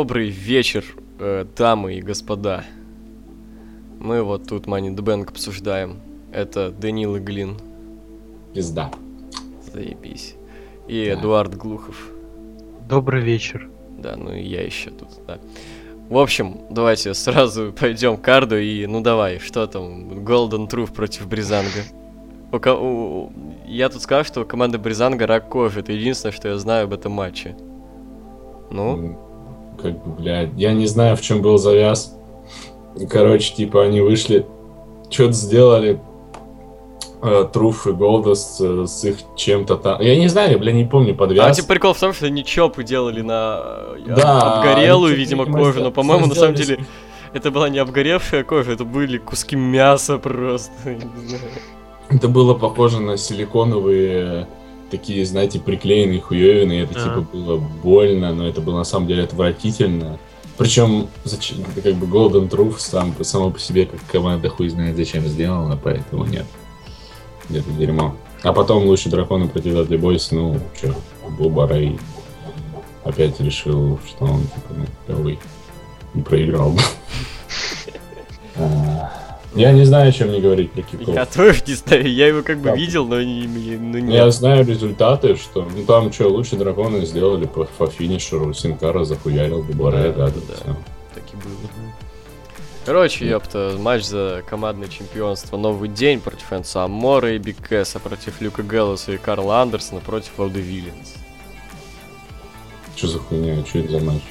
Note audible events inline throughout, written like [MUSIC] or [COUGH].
Добрый вечер, э, дамы и господа. Мы вот тут Money the Bank обсуждаем. Это Данил Иглин. Пизда. Заебись. И да. Эдуард Глухов. Добрый вечер. Да, ну и я еще тут, да. В общем, давайте сразу [LAUGHS] пойдем к карду и, ну давай, что там, Golden Truth против Бризанга. У, у, я тут скажу, что у команды Бризанга рак кофе. Это единственное, что я знаю об этом матче. Ну? Как бы, блядь, я не знаю, в чем был завяз. Короче, типа, они вышли, что-то сделали, э, Труф и Голдос э, с их чем-то там. Я не знаю, я, бля, не помню подвяз. А типа прикол в том, что они чопы делали на э, да, обгорелую, видимо, кожу, но, по-моему, на самом деле, это была не обгоревшая кожа, это были куски мяса просто, Это было похоже на силиконовые такие, знаете, приклеенные хуевины, это типа было больно, но это было на самом деле отвратительно. Причем, зачем, это как бы Golden Truth сам, само по себе, как команда хуй знает зачем сделана, поэтому нет. Где-то дерьмо. А потом лучше дракона против Дадли Бойс, ну, что, Бубара и опять решил, что он, типа, ну, клевый. И проиграл. [LAUGHS] Я не знаю, о чем мне говорить про Киков. Я тоже не знаю, я его как бы да. видел, но не, но не... Я знаю результаты, что ну там что, лучше драконы сделали по, по финишеру, Син Кара захуярил Бубба Рэй, да, да, да, да. Так и было. Короче, ёпта, матч за командное чемпионство. Новый день против Энцо Аморе и Биг Кэса, против Люка Гэллоса и Карла Андерсона против Водевиллинс. Что за хуйня? Что это за матч?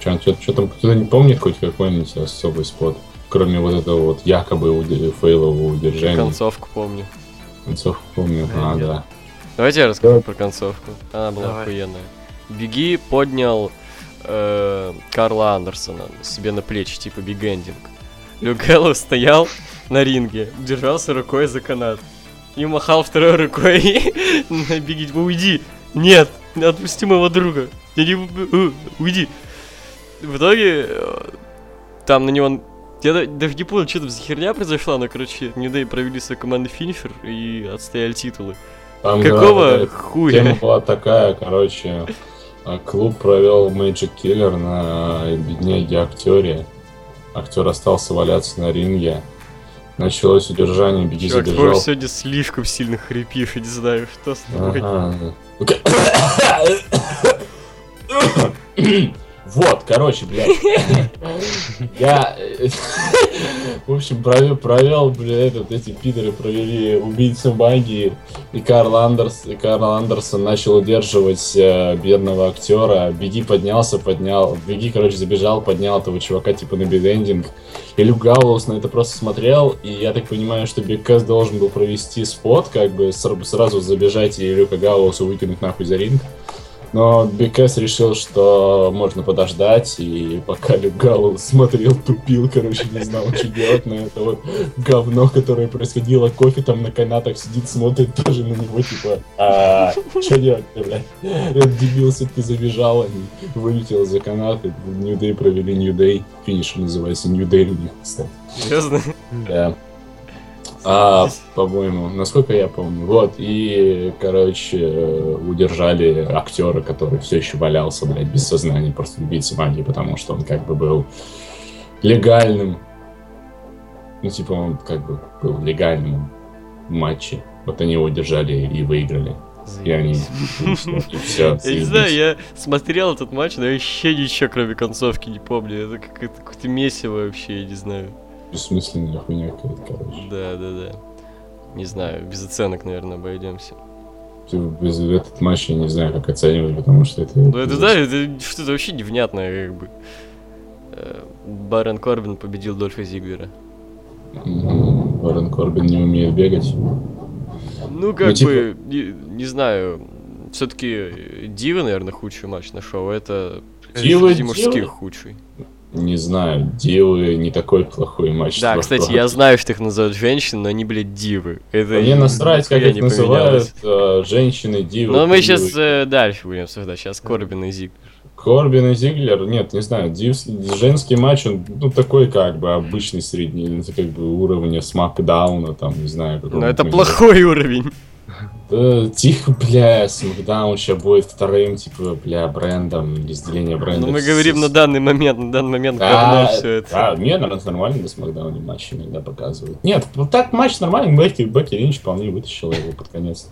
Что там, кто-то не помнит хоть какой-нибудь особый spot? Кроме вот этого вот якобы фейлового удержания. Концовку помню. Концовку помню, а, да. Давайте я расскажу да. про концовку. Она была Давай. охуенная. Беги поднял э, Карла Андерсона себе на плечи, типа бигендинг. Люк Гэллоу стоял на ринге, держался рукой за канат. И махал второй рукой [LAUGHS] беги, уйди. Нет, отпусти моего друга. Я не... Э, уйди. В итоге э, там на него я даже не понял, что там за херня произошла, но, короче, New Day провели свою команду финишер и отстояли титулы. Там, Какого да, хуя? Тема была такая, короче, а, клуб провел Magic Killer на бедняге актере. Актер остался валяться на ринге. Началось удержание, беги Чувак, забежал. сегодня слишком сильно хрипишь, я не знаю, что с тобой. Ага. [COUGHS] [COUGHS] [COUGHS] Вот, короче, блядь. [LAUGHS] Я, в общем, провел, провел, блядь, этот, эти пидоры провели убийцу магии, и Карл, Андерс, и Карл Андерсон начал удерживать э, бедного актера. Биг И поднялся, поднял, Биг И, короче, забежал, поднял этого чувака, типа, на Big Ending. И Люк Галлоус на это просто смотрел, и я так понимаю, что Биг Кэс должен был провести spot, как бы сразу забежать и Люка Галлоуса выкинуть нахуй за ринг. Но Биг Кэс решил, что можно подождать, и пока Люк Галлоу смотрел, тупил, короче, не знал, что делать, но это вот говно, которое происходило, кофе там на канатах сидит, смотрит тоже на него, типа, а что делать блядь? Этот дебил все-таки забежал, они вылетел за канаты, New Day провели New Day, финиш называется New Day у них, кстати. Серьезно? Да. А, по-моему, насколько я помню. Вот, и, короче, удержали актера, который все еще валялся, блядь, без сознания, просто убийцы магии, потому что он как бы был легальным. Ну, типа, он как бы был легальным в матче. Вот они его удержали и выиграли. И они... [LAUGHS] все, я не знаю, я смотрел этот матч, но вообще ничего, кроме концовки, не помню. Это какое-то месиво вообще, я не знаю бессмысленная хуйня какая-то, короче. Да, да, да. Не знаю, без оценок, наверное, обойдемся. Без этот матч я не знаю, как оценивать, потому что это... Ну это да, это что-то вообще невнятное, как бы. Э, Барон Корбин победил Дольфа Зиглера. Барон Корбин не умеет бегать. Ну, как ну, типа... бы, не, не знаю, все-таки Дива, наверное, худший матч на шоу. Это Дива, Дива? худший не знаю, дивы не такой плохой матч. Да, кстати, я знаю, что их называют женщины, но они, блядь, дивы. Это Мне насрать, как их называют э, женщины, дивы. Но мы сейчас э, дальше будем обсуждать. Сейчас Корбин и Зиглер. Корбин и Зиглер, нет, не знаю, див, женский матч, он ну, такой как бы обычный средний, это как бы уровня смакдауна, там, не знаю. Но это плохой уровень. Да, тихо, бля, Смакдаун сейчас будет вторым, типа, бля, брендом, разделение бренда. Ну мы говорим на данный момент, на данный момент да, все это. Да, мне, наверное, нормально на Смакдауне матч иногда показывают. Нет, вот так матч нормальный, Бекки, Бекки Линч вполне вытащил его под конец.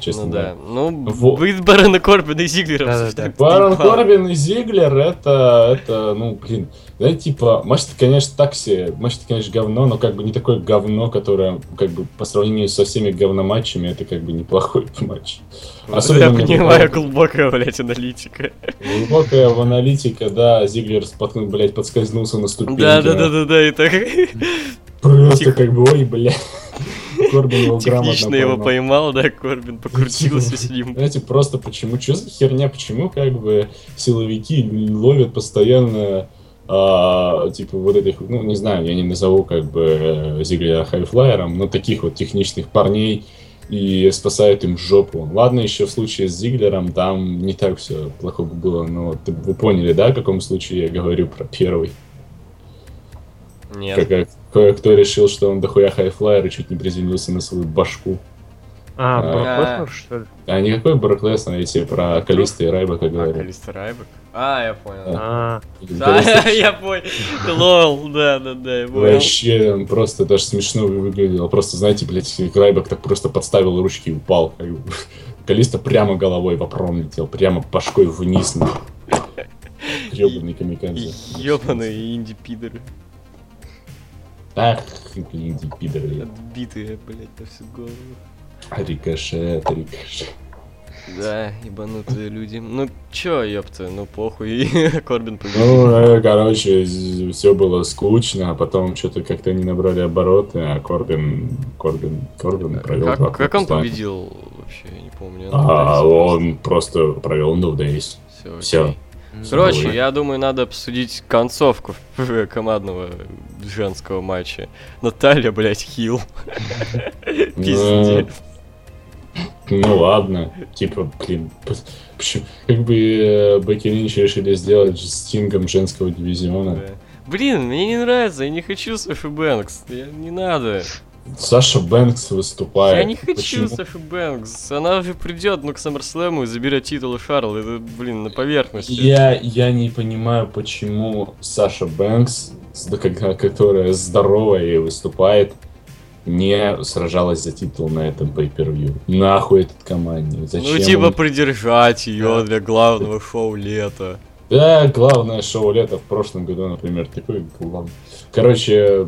Честно ну говоря. да. Ну, Во- будет Барона Корбина и Зиглера. Да-да-да. обсуждать. Барон Типа, Корбин и Зиглер, это, это, ну, блин, да, типа, матч-то, конечно, так себе, матч-то, конечно, говно, но как бы не такое говно, которое, как бы, по сравнению со всеми говноматчами, это как бы неплохой [LAUGHS] матч. вот Особенно Я понимаю, понравилось. глубокая, блядь, аналитика. Глубокая в аналитика, да, Зиглер, споткнул, блядь, подскользнулся на ступеньке. Да, да, да, да, да, и так Просто Тихо. как бы, ой, бля. Корбин его грамотно технично его поймал. да, Корбин покрутился с ним. Знаете, просто почему, что за херня, почему как бы силовики ловят постоянно, а, типа вот этих, ну не знаю, я не назову как бы э, Зиглера хайфлайером, но таких вот техничных парней и спасают им жопу. Ладно, еще в случае с Зиглером там не так все плохо было, но ты- вы поняли, да, в каком случае я говорю про первый? Нет. Как, кое-кто решил, что он дохуя high-flyer и чуть не приземлился на свою башку. А, А. Брок Леснер, что ли? А никакой Брок Леснер, если про Калиста и Райбека А, говорю. Калиста Райбек? А, я понял. А, [LAUGHS] я понял. Лол, да, да, да, я понял. Вообще, он просто даже смешно выглядел. Просто, знаете, блядь, Райбек так просто подставил ручки и упал. бы. [LAUGHS] Калиста прямо головой в apron летел, прямо башкой вниз. на. [LAUGHS] Ёбаный камикадзе. Ёбаные инди-пидоры. Ах, блин, пидоры. Отбитые, блядь, на всю голову. Рикошет, рикошет. Да, ебанутые люди. Ну, чё, ёпта, ну похуй. [LAUGHS] Корбин победил. Ну, э, короче, все было скучно, а потом что-то как-то они набрали обороты, а Корбин, Корбин, Корбин провел два Как, как он победил вообще, я не помню. А, он просто провел No Days. Все, Всё. Короче, Здорово. я думаю, надо обсудить концовку [LAUGHS] командного женского матча. Наталья, блядь, хил. [LAUGHS] Пиздец. Ну ладно, типа, блин, почему- как бы э, Бекки Линч решили сделать с Стингом женского дивизиона. Блин, мне не нравится, я не хочу Сашу Бэнкс. Не надо. Саша Бэнкс выступает. Я не хочу Почему? Сашу Бэнкс. Она уже придет, ну, к Саммерслэму и заберет титул Шарл. Это, блин, на поверхности. Я, я не понимаю, почему Саша Бэнкс, которая здоровая и выступает, не сражалась за титул на этом pay-per-view. Нахуй этот команде? Зачем? Ну, типа, он- придержать ее для главного шоу лета. Да, главное шоу лета в прошлом году, например, такой главный. Короче,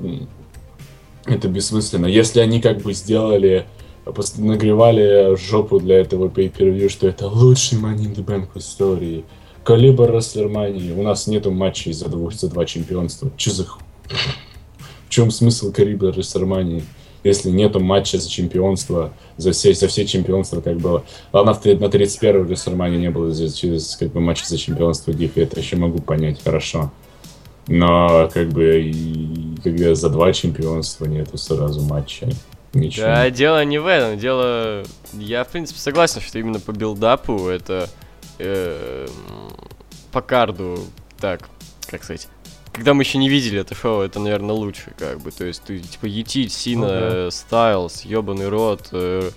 это бессмысленно. Если они как бы сделали, нагревали жопу для этого pay-per-view, что это лучший Money in the Bank в истории, калибр Растлермании, у нас нету матчей за, двух, за два чемпионства. Че за ху- В чем смысл калибра Растлермании? Если нету матча за чемпионство, за все, за все чемпионства, как было. Ладно, на 31-й Растлермании не было через, как бы, матча за чемпионство дико, это еще могу понять, хорошо. Но, как бы, когда за два чемпионства нету сразу матча, ничего. Да, дело не в этом, дело... Я, в принципе, согласен, что именно по билдапу это... э, по карду, так, как сказать... Когда мы еще не видели это шоу, это, наверное, лучше, как бы. То есть, ты, типа, Ети, Сина, Ну да. Стайлз, Ёбаный Рот, э,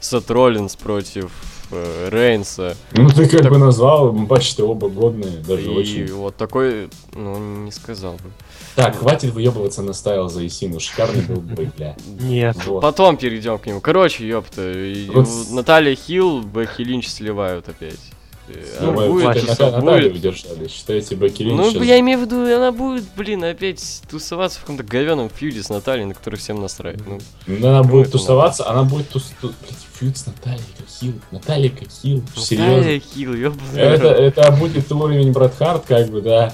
Сет Роллинс против э, Рейнса. Ну, ты как Так- бы назвал, матчи-то оба годные, даже И очень. вот такой, ну, не сказал бы. Так, хватит выебываться на стайл за Исину, шикарный был бой, бля. нет. Вот. Потом перейдем к нему. Короче, ёпта, и Вот Наталья Хилл, Бекки Линч сливают опять. Ну, Она будет, часов Ната- Наталью будет. удержали, считаете, Бекки Линч Ну, сейчас- я имею в виду, она будет, блин, опять тусоваться в каком-то говеном фьюде с Натальей, на который всем насрать. Ну, Ну, Она Ну, будет тусоваться, она будет тус... ту- блядь, feud с Натальей как heel. Наталья как heel, Наталья серьезно. Heel, ёбаный Это, это будет уровень Брэд Харт, как бы, да.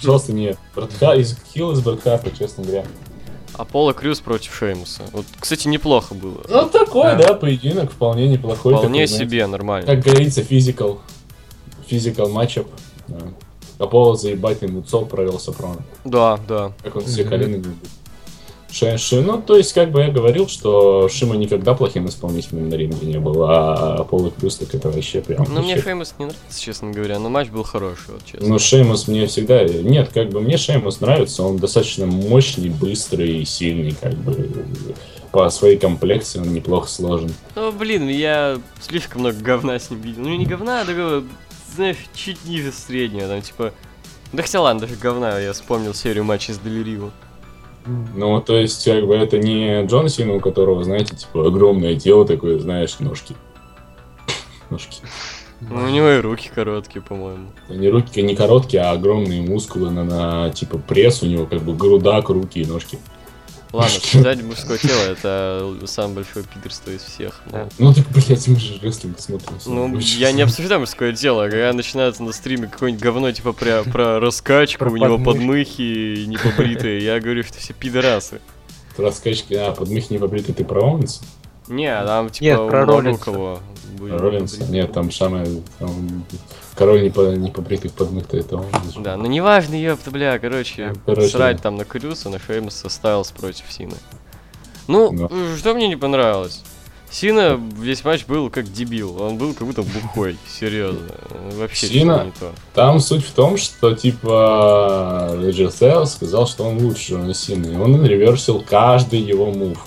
Пожалуйста, нет. Брэд Харт, из heel из Брэд Харта, честно говоря. Аполло Крюс против Шеймуса. Вот, кстати, неплохо было. Ну, такой, Да. да, поединок вполне неплохой. Вполне такой, знаете. себе, нормально. Как говорится, physical. Physical matchup. Да. Аполло заебатый moonsault провел с apron а. Да, да. Как он все колено. Ши, ну, то есть, как бы я говорил, что Шеймус никогда плохим исполнителем на ринге не был, а Аполло Крюс так это вообще прям... Ну, мне Шеймус не нравится, честно говоря, но матч был хороший, вот честно. Ну, Шеймус мне всегда... Нет, как бы мне Шеймус нравится, он достаточно мощный, быстрый и сильный, как бы. по своей комплекции он неплохо сложен. Ну, блин, я слишком много говна с ним видел. Ну, не говна, а такого, знаешь, чуть ниже среднего, там, типа... Да хотя ладно, даже говна, я вспомнил серию матчей с Делирио. Ну, то есть, как бы, это не Джон Сина, у которого, знаете, типа, огромное тело такое, знаешь, ножки. [LAUGHS] Ножки. Ну, у него и руки короткие, по-моему. Не руки не короткие, а огромные мускулы на, на типа пресс у него, как бы грудак, руки и ножки. Ладно, сказать мужское тело это самое большое пидорство из всех. Ну, ну так, блядь, мы же рестлинг смотрим. Ну, я не обсуждаю мужское тело, когда начинается на стриме какое-нибудь говно, типа про, про раскачку, про у него подмыхи непобритые, я говорю, что все пидорасы. Раскачки, а, подмыхи непобритые, ты про Оуэнса? Не, там типа Нет, про кого. Роллинс? Нет, там самое... Там, король не, по, не побритых подмых это он. Да, ну неважно, ёпта, бля, короче, короче срать да. там на Крюса, на Шеймуса Стайлс против Сины. Ну, Но. что мне не понравилось? Сина весь матч был как дебил, он был как будто бухой, [LAUGHS] серьезно. Вообще Сина, не то. Там суть в том, что типа Леджер сказал, что он лучше Сина, и он реверсил каждый его мув.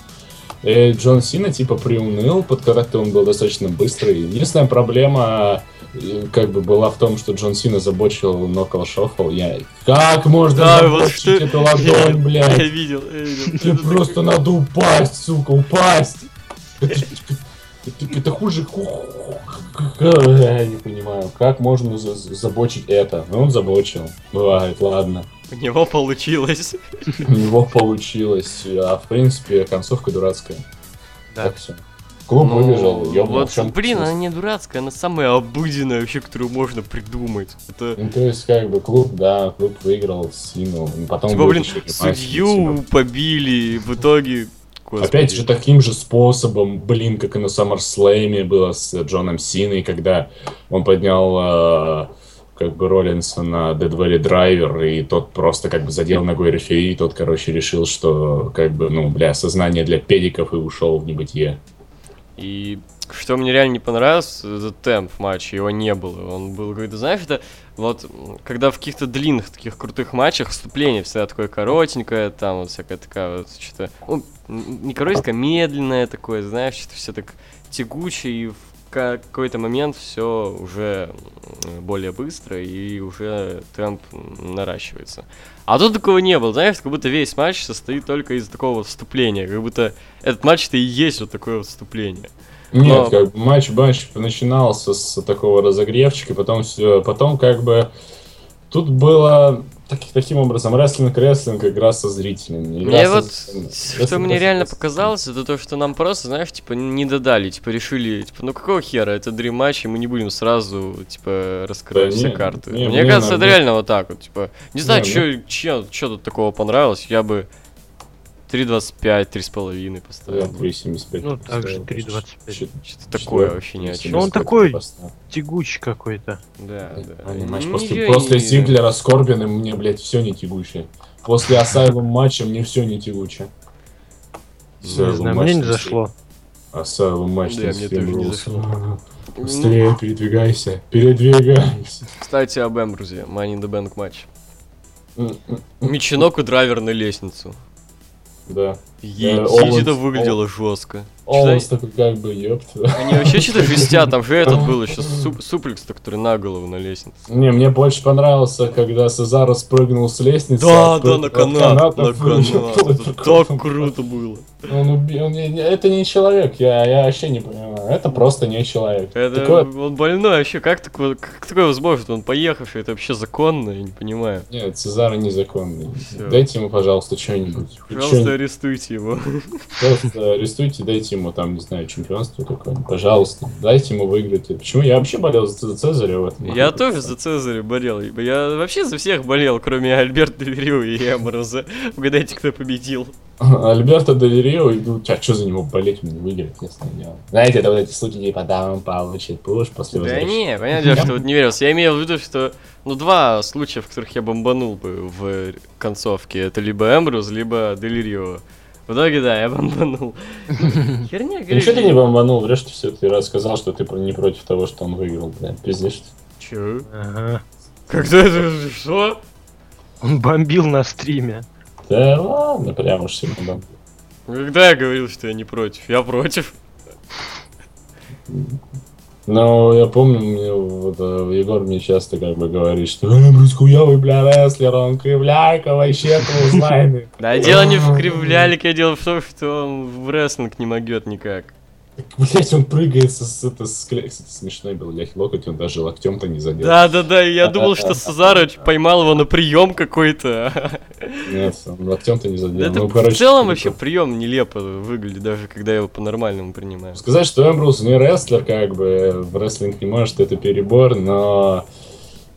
И Джон Сина типа приуныл, под как он был достаточно быстрый. Единственная проблема э, как бы была в том, что Джон Сина забочил Нокол Шоффл. Я... Как можно да, вот эту [LAUGHS] ладонь, блядь? Я видел, я видел. Тебе просто надо упасть, сука, упасть! Это, это, это хуже... Я не понимаю, как можно забочить это? Ну, он забочил. Бывает, ладно. У него получилось. У него получилось. А в принципе, концовка дурацкая. Да. Так все. Клуб ну, выбежал, Вот, блин, она не дурацкая, она самая обыденная вообще, которую можно придумать. Это... Ну, то есть, как бы, клуб, да, клуб выиграл Сину, потом... Типа, блин, судью побили, в итоге... Господи. Опять же, таким же способом, блин, как и на SummerSlam было с Джоном Синой, когда он поднял... Э, как бы Роллинса на Dead Valley Driver, и тот просто как бы задел ногой рефери, и тот, короче, решил, что как бы, ну, бля, сознание для педиков и ушел в небытие. И что мне реально не понравилось, это темп матча, его не было. Он был какой-то, знаешь, это вот, когда в каких-то длинных таких крутых матчах вступление всегда такое коротенькое, там вот всякая такая вот что-то, ну, не коротенькое, медленное такое, знаешь, что-то все так тягучее и в какой-то момент все уже более быстро и уже темп наращивается. А тут такого не было, знаешь, как будто весь матч состоит только из такого вступления, как будто этот матч-то и есть вот такое вступление. Нет, Но... как матч матч начинался с такого разогревчика, потом все, потом как бы тут было так, таким образом, рестлинг, рестлинг, игра со зрителями. Игра мне со... вот, рестлинг, что мне реально показалось, это то, что нам просто, знаешь, типа, не додали, типа, решили, типа, ну какого хера, это дрим матч, и мы не будем сразу, типа, раскрывать да, все не, карты. Не, мне, мне кажется, это реально вот так вот, типа, не знаю, что тут такого понравилось, я бы 3.25, 3.5 поставил. Да, 3.75. Ну, также 3.25. Что-то такое вообще ни о чем. Ну, он такой тягучий какой-то. Да, да. Матч после, после не... Зиглера с Корбином мне, блядь, все не тягучее. После Асайлум матча мне все не тягучее. Не знаю, мне не зашло. Асайлум матч да, мне тоже не зашло. [LAUGHS] Быстрее передвигайся, передвигайся. Кстати, об Эмбрузе, Money in the Bank матч. Меченок и драйвер на лестницу. Да. Ебать, это выглядело жестко. Олс такой как бы, ёпта. Они вообще что-то [LAUGHS] жестят, там же этот был еще суп, суплекс, который на голову на лестнице. Не, мне больше понравился, когда Сезаро спрыгнул с лестницы. Да, да, на канат, на [LAUGHS] канат. Это так круто было. Он убил, это не человек, я, я вообще не понимаю. Это просто не человек. Это такое... он больной вообще, как такое, как такое возможно? Он поехавший, это вообще законно, я не понимаю. Нет, Цезаро незаконный. Все. Дайте ему, пожалуйста, что-нибудь. Пожалуйста, арестуйте его. Просто арестуйте, дайте ему там, не знаю, чемпионство такое. Пожалуйста, дайте ему выиграть. Почему? Я вообще болел за Цезаря в этом. Я тоже за Цезаря болел. Я вообще за всех болел, кроме Альберта Деверю и Эмброза. Угадайте, кто победил. Альберто Деверио, ну, а что за него болеть, он не выиграет, ясно дело. Знаете, это вот эти случаи, типа, да, он получит пуш после Да не, понятно, что вот не верился. Я имел в виду, что, ну, два случая, в которых я бомбанул бы в концовке, это либо Эмбрус, либо Делирио. В итоге, да, я бомбанул. [LAUGHS] Херня, говорит. Ничего ты не бомбанул, врешь ты все, ты рассказал, что ты не против того, что он выиграл, блядь, пиздишь. Че? Ага. Когда это, что? Он бомбил на стриме. Да ладно, прям уж сильно бомбил. Когда я говорил, что я не против? Я против. [LAUGHS] Ну, я помню, мне, вот, э, Егор мне часто как бы говорит, что Эмбрус хуёвый, бля, рестлер, он кривляйка, вообще клоузлайны. Да, дело не в кривлялике, дело в том, что он в рестлинг не могет никак. Блять, он прыгает с, это, с, кстати, смешной был легкий локоть, он даже локтем-то не задел. Да, да, да, я думал, что Сазарович поймал его на прием какой-то. Нет, он локтем-то не задел. Это Ну, в короче, целом вообще прием нелепо выглядит, даже когда его по-нормальному принимаю. Сказать, что Эмбрус не рестлер, как бы, в рестлинг не может, это перебор, но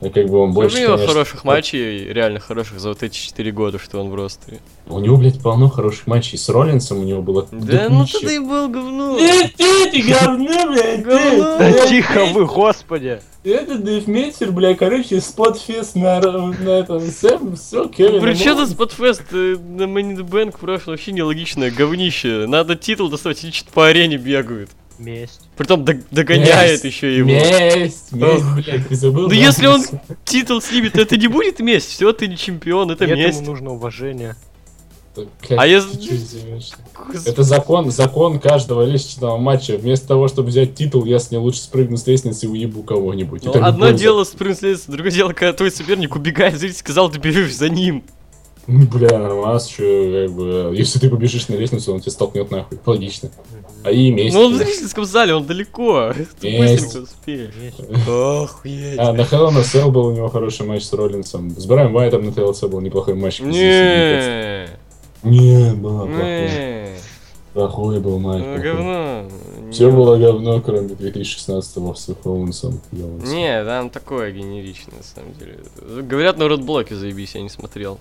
э, как бы он больше, у него конечно, хороших матчей, реально хороших за вот эти 4 года, что он в ростере. У него, блядь, полно хороших матчей. С Роллинсом у него было... Да ну ты и был говно. Э, ты, ты говно, блядь, Говно. ты, Да ты, тихо вы, господи! Это Дэйвмейстер, бля, короче, спотфест на, на этом, Сэм, все, Кевин. При чем тут Спотфест э, на the Bank прошлое вообще нелогичное говнище. Надо титул доставать, они что-то по арене бегают. Месть. Притом дог- догоняет еще его. Месть, месть, блядь, ты забыл? Ну да? если он титул снимет, то это не будет месть. Все, ты не чемпион, это месть. нужно уважение. А если-? Господи. Это закон, закон каждого личного матча. Вместо того, чтобы взять титул, я с ней лучше спрыгну с лестницы и уебу кого-нибудь. Ну, одно дело спринт следствия, другое дело, когда твой соперник убегает, зритель сказал, ты бежишь за ним. Ну, [LAUGHS] Бля, нормас, что, как бы, если ты побежишь на лестницу, он тебя столкнет нахуй. [LAUGHS] Логично. А и месть. Ну он в зрительском зале, он далеко. [LAUGHS] Ты быстренько успеешь. Охуеть. А, на Hell a Cell был у него хороший матч с Роллинсом. С Брайаном Уайтом на TLC был неплохой матч. Не, Не, было плохой. был матч. ну говно. Все было говно, кроме 2016-го с. Йонсом. Не, там такое генеричное, на самом деле. Говорят, на родблоке заебись, я не смотрел.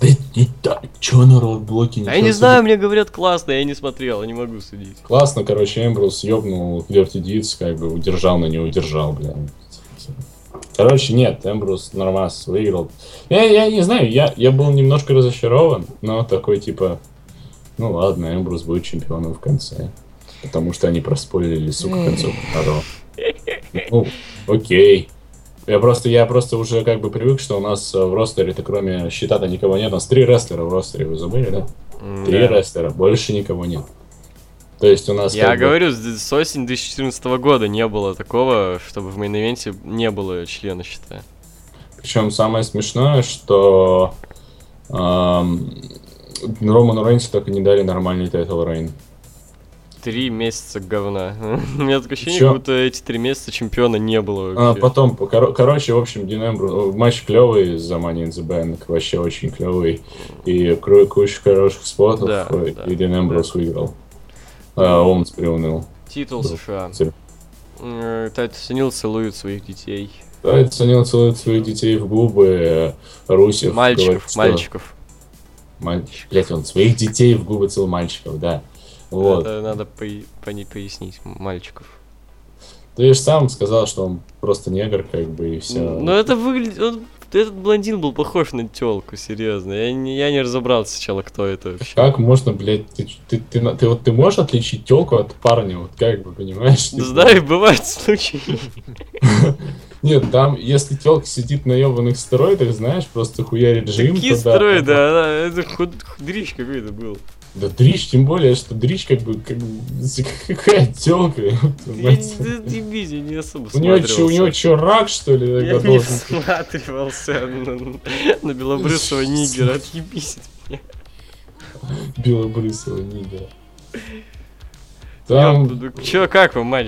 Да не так, чё на роудблоке А я не знаю, мне говорят классно, я не смотрел, я не могу судить. Классно, короче, Эмбрус ёбнул Dirty Deeds, как бы удержал, но не удержал, бля. Короче, нет, Эмбрус нормас выиграл. Я, я не знаю, я, я был немножко разочарован, но такой типа, ну ладно, Эмбрус будет чемпионом в конце. Потому что они проспойлили, сука, концовку Таро. Ну, окей. Я просто, я просто уже как бы привык, что у нас э, в ростере-то кроме щита-то никого нет. У нас три рестлера в ростере, вы забыли, да? Три да. рестлера, больше никого нет. То есть у нас Я как бы- говорю, с, осени 2014 года не было такого, чтобы в main event е не было члена Щита. Причем самое смешное, что эм, Роману Рейнсу так и не дали нормальный title reign. Три месяца говна. [LAUGHS] У меня такое ощущение, Чё? как будто эти три месяца чемпиона не было А, вообще. потом, коро- короче, в общем, Дин Эмбру- э, матч клевый за Money in the Bank, вообще очень клевый. И куча хороших спотов, Да, э, да. и Дин Эмбрус выиграл. А Оуэнс приуныл. Титул Да. США. М, Тайт Санил целует своих детей. Да, Ценил целует своих детей в губы, э, Русев говорит, Мальчиков, что- мальчиков. Маль- Блять, он своих детей в губы целует мальчиков, да. Вот. Это надо пой- пони- пояснить, мальчиков. Ты же сам сказал, что он просто негр, как бы, и все. Ну это выглядит... он- Этот блондин был похож на телку, серьезно. Я не, я не разобрался сначала, кто это вообще. Как можно, блядь, ты, ты, ты, ты вот ты можешь отличить телку от парня, вот как бы, понимаешь? Да Типа, знаю, бывают случаи. [LAUGHS] Нет, там, если телка сидит на ебаных стероидах, знаешь, просто хуярит жим, да. стероиды, это худ- дрищ какой-то был. Да дрищ, тем более, что дрищ как бы, как, бы, какая телка, Я не- особо У него чё, у него чё, рак, что ли, Я не всматривался на, на белобрысого нигера, отъебись от меня. Белобрысого нигера. Там Чё, как вам матч?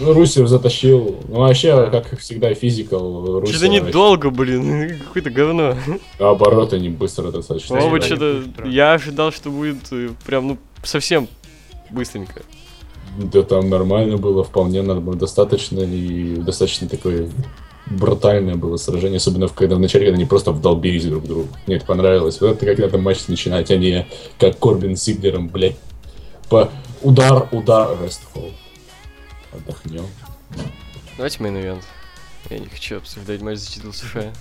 ну, Русев затащил. Ну, вообще, как всегда, физикал Русева. Что-то недолго, блин, [LAUGHS] какое-то говно. Наоборот, они быстро достаточно. По-моему, они что-то... Я ожидал, что будет э, прям, ну, совсем быстренько. Да там нормально было, вполне нормально, достаточно и достаточно такое брутальное было сражение, особенно в- когда вначале, когда они просто вдолбились друг к другу. Мне это понравилось. Вот это когда там матч начинать, а не как Корбин с Зиглером, блядь. По удар, удар, rest hold. Отдохнем. Давайте main event. Я не хочу обсуждать матч за титул США.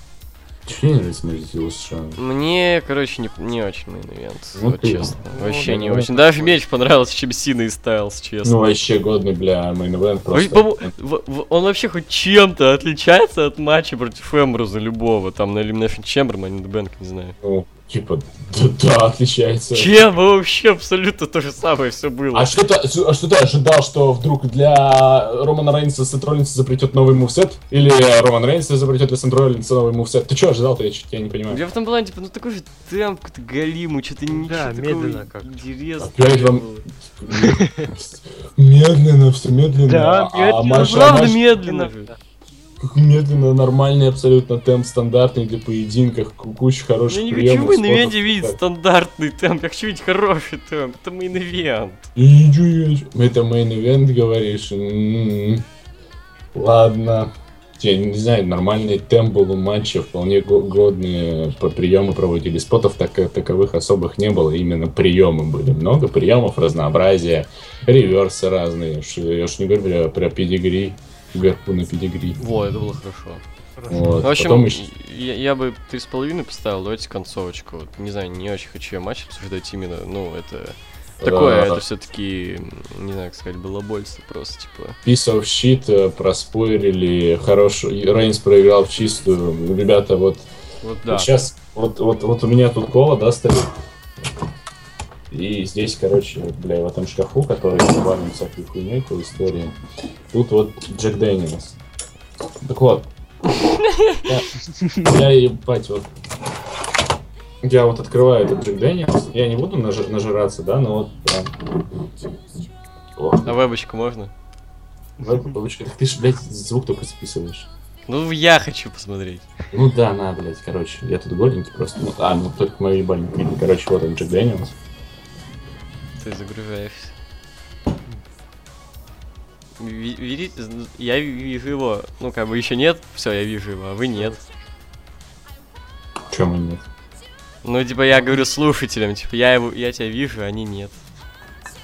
Чего не нравится смотреть его США? Мне, короче, не, не очень main event, Ну вот ты- честно. ну Вообще да, не ну, очень. Даже меч понравился, чем Сина и Стайлз, честно. Ну, вообще годный, бля, main event Вообще, просто. по-моему, в- в- он вообще хоть чем-то отличается от матча против Эмбруза любого, там на Elimination Chamber, Money in the Bank, не знаю. Ну, Типа, да, да, отличается. Чем? Вообще абсолютно то же самое все было. А что, ты, а что ты ожидал, что вдруг для Романа Рейнса Сет Роллинса изобретет новый moveset? Или Роман Рейнс изобретет для Сет Роллинса новый moveset? Ты что ожидал-то? Я, чё- я не понимаю. Я в том плане, типа, ну такой же темп, какой-то галимый, что-то ничего Да, медленно как-то. интересного Опять не вам-. [LAUGHS] Медленно, все медленно. Да, а медленно. Правда медленно. Как медленно, нормальный абсолютно темп, стандартный для поединков, ку- куча хороших Я не приемов. хочу main event е видеть стандартный темп, я хочу видеть хороший темп, это main event. Это main event, говоришь? М-м-м. Ладно. Я не знаю, нормальный темп был у матча, вполне го- годные по приемы проводили. Spot ов так, таковых особых не было, именно приемы были. Много приемов, разнообразия, реверсы разные. Я уж не говорю про педигри, гарпу на педигри. Во, это было хорошо. Вот. В общем, Потом я, я бы три с половиной поставил, давайте концовочку. Вот, не знаю, не очень хочу я матч обсуждать именно, ну, это... Такое, это все-таки, не знаю, как сказать, балабольство просто, типа. Piece of shit э, проспойлерили, хороший, Рейнс проиграл в чистую. Ребята, вот Вот да. Сейчас, вот, вот, вот у меня тут кола, да, стоит. И здесь, короче, бля, в этом шкафу, который завален всякой хуйней по истории, тут вот Джек Дэниелс. Так вот. [LAUGHS] Я, я ебать, вот. Я вот открываю этот Джек Дэниелс. Я не буду нажи- нажираться, да, но вот прям. О, А вебочку можно? вот, вебочка, так ты ж, блядь, звук только записываешь. Ну, я хочу посмотреть. Ну да, на, блядь, короче, я тут голенький просто. Ну, а, ну только мою ебальник. Короче, вот он, Джек Дэниелс. Ты загружаешься. Ви- Видите, я вижу его. Ну, как бы еще нет, все, я вижу его, а вы нет. Чем нет? Ну, типа, я говорю слушателям, типа, я его, я тебя вижу, а они нет.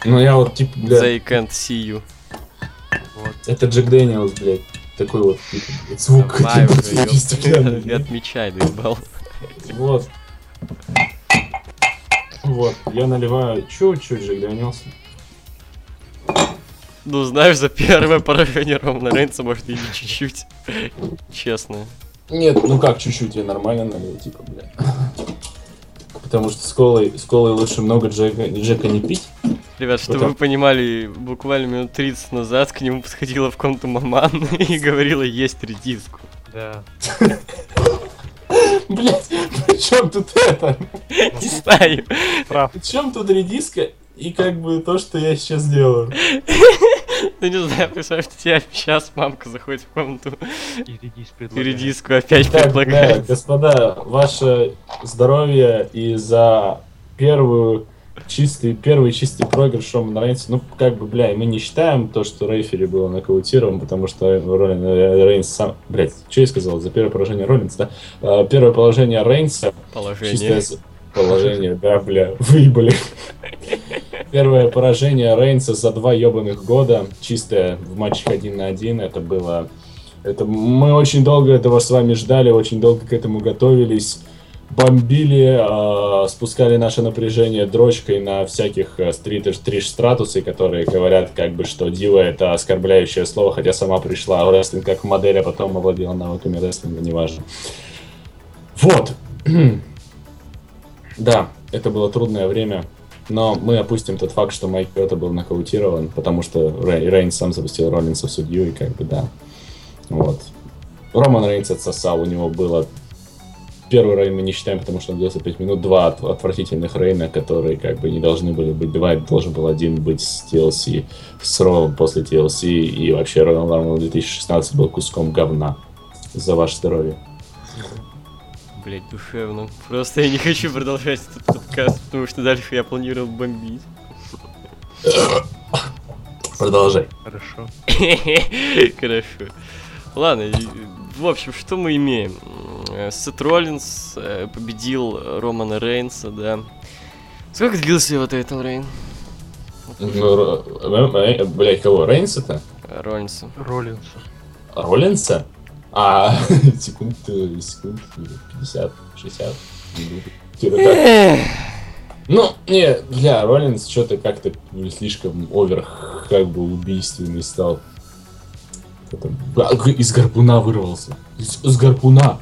Ну я вот, типа, бля, They can't see you. это Джек Дэниелс, блядь. Такой вот, [LAUGHS] типа, вот звук. Давай уже, блядь. Отмечай, доебал. Вот. Вот, я наливаю чуть-чуть Джек Дэниелса. Ну, знаешь, за первое поражение Романа Рейнса, может, и не чуть-чуть. Честно. Нет, ну как чуть-чуть, я нормально налил, типа, бля. [LAUGHS] Потому что с колой, с колой лучше много Джека, Джека не пить. Ребят, чтобы Это- вы понимали, буквально минут 30 назад к нему подходила в комнату маман [LAUGHS] и говорила есть редиску. Да. [LAUGHS] Блять, при чем тут это? Не знаю. Прав. При чем тут редиска и как бы то, что я сейчас делаю? Ну не знаю, представь, что тебя сейчас мамка заходит в комнату И редис и предлагает. редиску опять Так, предлагает. господа, ваше здоровье и за первую чистый, первый чистый проигрыш Романа Рейнса, ну, как бы, бля, мы не считаем то, что Рейфери был нокаутирован, потому что Ролин, э, Рейнс сам... Блядь, что я сказал? За первое поражение Роллинса, да? А, Первое положение Рейнса Положение. Чистое положение, да, бля, выебали. [LAUGHS] Первое поражение Рейнса за два ебаных года, чистое в матчах один на один, это было... Это, мы очень долго этого с вами ждали, очень долго к этому готовились, бомбили, э, спускали наше напряжение дрочкой на всяких э, стрит стриж стратусы, которые говорят, как бы, что дива это оскорбляющее слово, хотя сама пришла в рестлинг как модель, а потом овладела навыками рестлинга, неважно. Вот. [CLEARS THROAT] Да, это было трудное время, но мы опустим тот факт, что Майк Киото был нокаутирован, потому что Рей- Рейнс сам запустил Роллинса в судью, и как бы да. Вот. Роман Рейнс отсосал, у него было... Первый Рейн мы не считаем, потому что он длился 5 минут, два от- отвратительных Рейна, которые как бы не должны были быть, два, должен был один быть с TLC, с Ро после TLC, и вообще Rumble 2016 был куском говна. За ваше здоровье. Блять, душевно. Просто я не хочу продолжать этот подкаст, потому что дальше я планировал бомбить. Продолжай. Хорошо. [LAUGHS] Хорошо. Ладно, в общем, что мы имеем? Э, Сет Роллинс э, победил Романа Рейнса, да. Сколько длился его title reign? Ну, Ро- блядь, кого? Рейнса-то? Роллинса. Роллинса. Роллинса? А, [LAUGHS] секунд, э, секунд 50, 60. Типа Ну, не, бля, Роллинс что-то как-то слишком овер, как бы убийственный стал. А, Из гарпуна вырвался. Из, из гарпуна.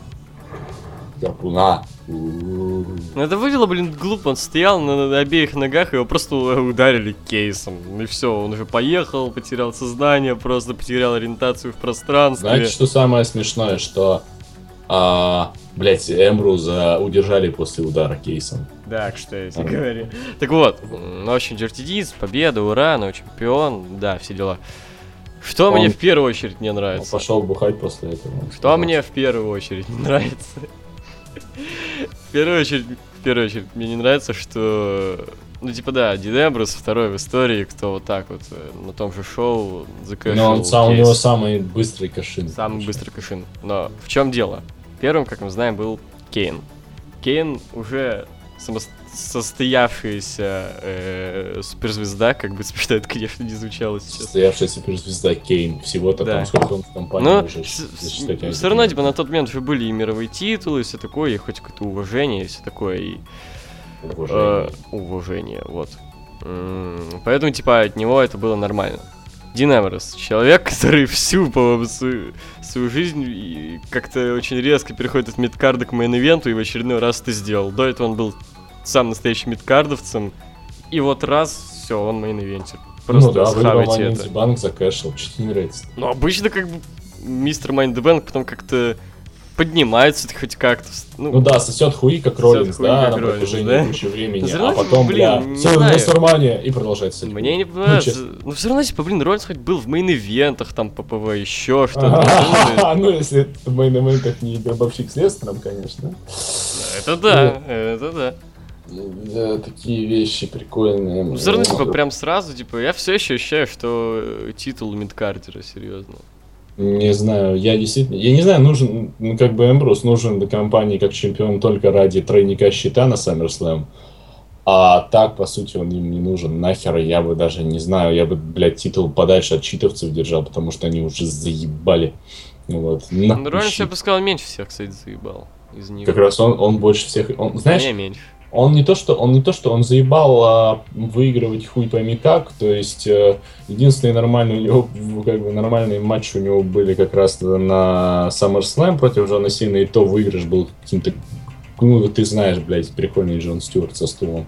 Гарпуна. Ну это выглядело, блин, глупо. Он стоял на, на обеих ногах, его просто ударили кейсом. И все, он уже поехал, потерял сознание, просто потерял ориентацию в пространстве. Знаете, что самое смешное, что а, блять, Эмбруза удержали после удара кейсом. Да, кстати ага. говоря. Так вот, в общем, Дирти победа, ура, новый чемпион, да, все дела. Что он, мне в первую очередь не нравится? пошел бухать после этого. Что мне в первую очередь не нравится? В первую очередь, в первую очередь, мне не нравится, что... Ну, типа, да, Дин Эмбрус второй в истории, кто вот так вот э, на том же шоу закэшил Но он сам, у него самый быстрый кашин. Самый конечно. быстрый кашин. Но в чем дело? Первым, как мы знаем, был Кейн. Кейн уже состоявшаяся э, суперзвезда, как бы смешно это, конечно, не звучало сейчас. Состоявшаяся суперзвезда Кейн. Всего-то да. там сколько он в компании Но уже. Все равно, типа, на тот момент уже были и мировые титулы, и все такое, и хоть какое-то уважение, и все такое, и... Уважение. Э, уважение, вот. Поэтому, типа, от него это было нормально. Дин Эмерс, человек, который всю, по свою, свою жизнь как-то очень резко переходит от midcard а к main event у и в очередной раз это сделал. До этого он был сам настоящим мидкардовцем, и вот раз, все, он main eventer. Просто ну да, схавайте это. банк закэшил, что не нравится. Ну, обычно как бы мистер Money in the Bank потом как-то поднимается хоть как-то. Ну, ну да, сосет хуи, как Роллинс, да, как на протяжении да? кучи времени, а потом, блин, бля, все, Рестлмания, и продолжается. Мне не понравилось. Ну, ну все равно, типа, блин, Роллинс хоть был в main event ах, там, ППВ, еще [LAUGHS] что-то. [LAUGHS] Ну, если в мейн-ивентах не гробовщик с Лестером, конечно. Это да, это да. Да, такие вещи прикольные. Ну, все равно, типа, прям сразу, типа, я все еще ощущаю, что титул мидкартера, серьезно. Не знаю, я действительно... Я не знаю, нужен... Ну, как бы Эмбрус нужен для компании как чемпион только ради тройника щита на SummerSlam. А так, по сути, он им не нужен. Нахер, я бы даже не знаю, я бы, блядь, титул подальше от читовцев держал, потому что они уже заебали. Вот. Ну, Роллинс, я бы сказал, меньше всех, кстати, заебал из них. Как раз он, он больше всех... Он, знаешь, не меньше он не то, что он не то, что он заебал а, выигрывать хуй пойми как, то есть э, единственные нормальные у него, как бы нормальные матчи у него были как раз на SummerSlam против Джона Сина, и то выигрыш был каким-то, ну, ты знаешь, блядь, прикольный Джон Стюарт со стулом.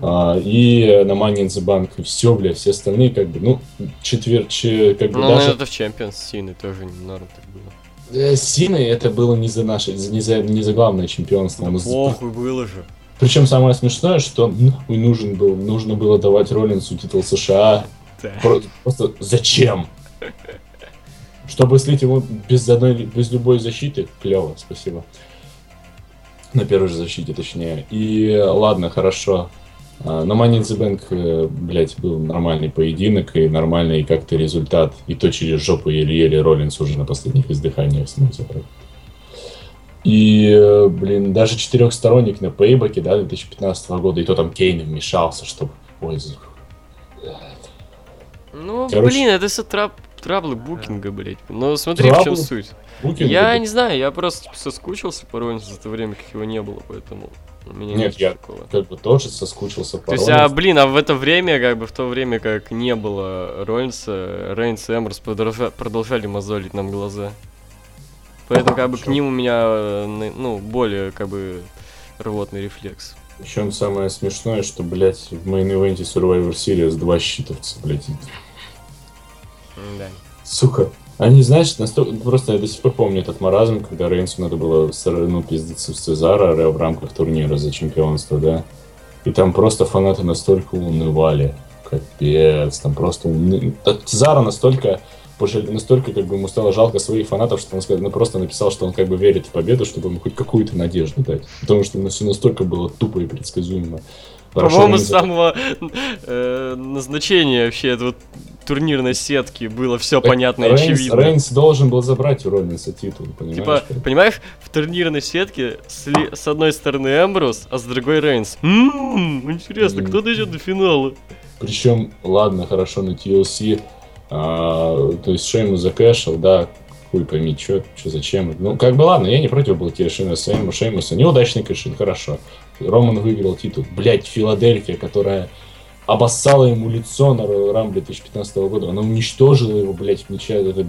А, и на Money in the Bank, и все, блядь, все остальные, как бы, ну, четверть, как бы ну, даже... Ну, это в Champions Сины тоже норм так было. Э, Сины это было не за наше, не за, не за главное чемпионство. Ну, похуй было же. Причем самое смешное, что нахуй нужен был, нужно было давать Роллинсу титул США. Да. Просто зачем? Чтобы слить его без одной, без любой защиты, клево, спасибо. На первой же защите, точнее. И ладно, хорошо. А, на Money in the Bank, э, блядь, был нормальный поединок и нормальный как-то результат. И то через жопу еле-еле Роллинс уже на последних издыханиях смог забрать. И, блин, даже четырехсторонник на пейбаке, да, 2015 года, и то там Кейн вмешался, чтобы... Ой, ну, Короче, блин, это все трап, траблы букинга, блядь. Но смотри, траблы? в чем суть. Букинга, я не знаю, я просто типа, соскучился по Ронсу за то время, как его не было, поэтому у меня нет, нет я такого. как бы тоже соскучился по То есть, а, блин, а в это время, как бы в то время, как не было Роллинса, Рейнс и продолжали, продолжали мозолить нам глаза. Поэтому как бы к ним у меня, э, ну, более как бы рвотный рефлекс. Причем самое смешное, что, блядь, в main event е Survivor Series два щитовца, блядь. Да. Сука. Они, знаешь, настолько... Просто я до сих пор помню этот маразм, когда Рейнсу надо было, ну, пиздиться в Цезара в рамках турнира за чемпионство, да? И там просто фанаты настолько унывали. Капец, там просто... Уны... Цезара настолько пожале... настолько как бы ему стало жалко своих фанатов, что он сказал, ну, просто написал, что он как бы верит в победу, чтобы ему хоть какую-то надежду дать. Потому что ну, все настолько было тупо и предсказуемо. По-моему, с самого э, назначения вообще этого турнирной сетки было все так понятно Рейнс, и очевидно. Рейнс должен был забрать у Роллинса титул, понимаешь? Типа, как? понимаешь, в турнирной сетке с, ли, с одной стороны Эмбрус, а с другой Рейнс. М-м, интересно, кто дойдет до финала? Причем, ладно, хорошо, на TLC а, то есть Шейму закэшил, да, хуй пойми, что, что зачем. Ну, как бы ладно, я не против был Шейму, Шеймуса. Неудачный кэшин, хорошо. Роман выиграл титул. Блять, Филадельфия, которая обоссала ему лицо на Rumble 2015 года. Она уничтожила его, блядь, ничья, это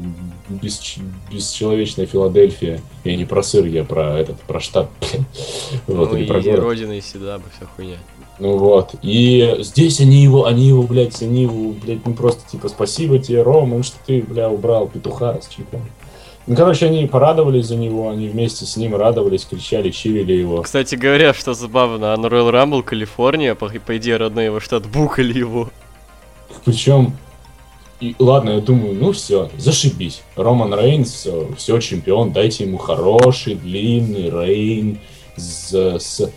бес, бесчеловечная Филадельфия. Я не про сыр, я про этот, про штат. [LAUGHS] вот, ну и про город. родина и седаба, вся хуйня. Ну вот. И здесь они его, они его, блядь, они его, блядь, не просто типа спасибо тебе, Роман, что ты, бля, убрал петуха с чемпионом. Ну, короче, они порадовались за него, они вместе с ним радовались, кричали, чирили его. Кстати говоря, что забавно, Royal Rumble, Калифорния, по, по идее, родной его штат, букали его. Причем, и, ладно, я думаю, ну все, зашибись. Роман Рейнс, все, все, чемпион, дайте ему хороший, длинный Рейн с, с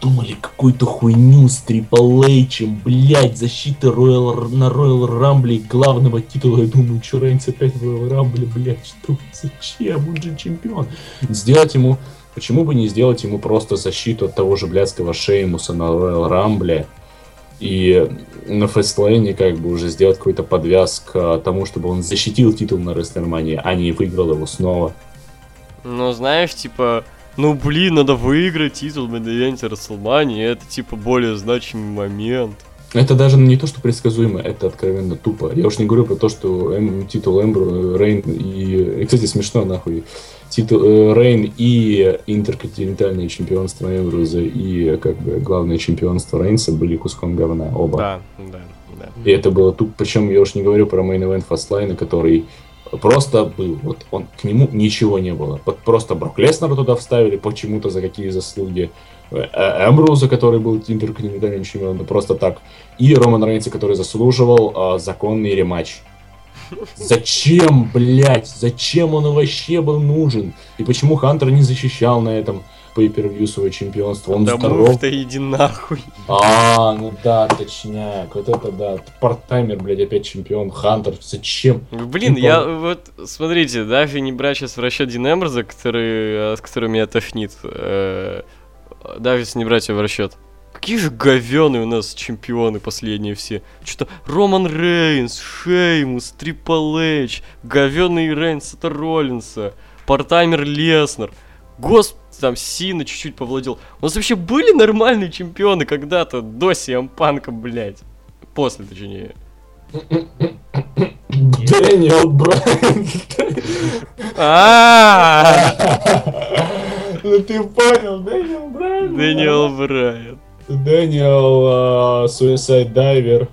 придумали какую-то хуйню с Трипл Эйчем, блядь, защита Royal, на Royal Rumble главного титула. Я думаю, что Рейнс опять в Royal Rumble, блядь, что, зачем, он же чемпион. Сделать ему, почему бы не сделать ему просто защиту от того же блядского Шеймуса на Royal Rumble, и на фестлейне как бы уже сделать какой-то подвяз к тому, чтобы он защитил титул на Рестлермании, а не выиграл его снова. Ну, знаешь, типа, ну блин, надо выиграть титул в main event е это типа более значимый момент. Это даже не то, что предсказуемо, это откровенно тупо. Я уж не говорю про то, что эм, title Эмбро, reign и... и... Кстати, смешно, нахуй. Title э, reign и интерконтинентальное чемпионство Эмброза и как бы главное чемпионство Рейнса были куском говна, оба. Да, да, да. И это было тупо. Причем я уж не говорю про main event Fastlane а, который просто был. Вот он, к нему ничего не было. Вот просто Брок Леснера туда вставили почему-то за какие заслуги. Э, э, Эмбруза, который был интерконтинентальным чемпионом, просто так. И Роман Рейнса, который заслуживал а, законный рематч. Зачем, блядь, зачем он вообще был нужен? И почему Хантер не защищал на этом? Pay-per-view свое чемпионство. Он да здоров. Да иди нахуй. А, ну да, точняк. Вот это да. Партаймер, блядь, опять чемпион. Хантер. Зачем? Блин, типа... я вот, смотрите, даже не брать сейчас в расчет Дин Эмберза, который, э, с которым меня тошнит. Э, даже если не брать его в расчет. Какие же говёные у нас чемпионы последние все. Что-то Роман Рейнс, Шеймус, Трипл Эйч, говёный Рейнс это Роллинса, Партаймер Леснер. Господи, там Сина чуть-чуть повладел. У нас вообще были нормальные чемпионы когда-то до CM Панка, блядь. После, точнее. Дэниел Брайан. [LAUGHS] Ну ты понял, Дэниел Брайан. Дэниел Брайан. Дэниел Suicide Diver.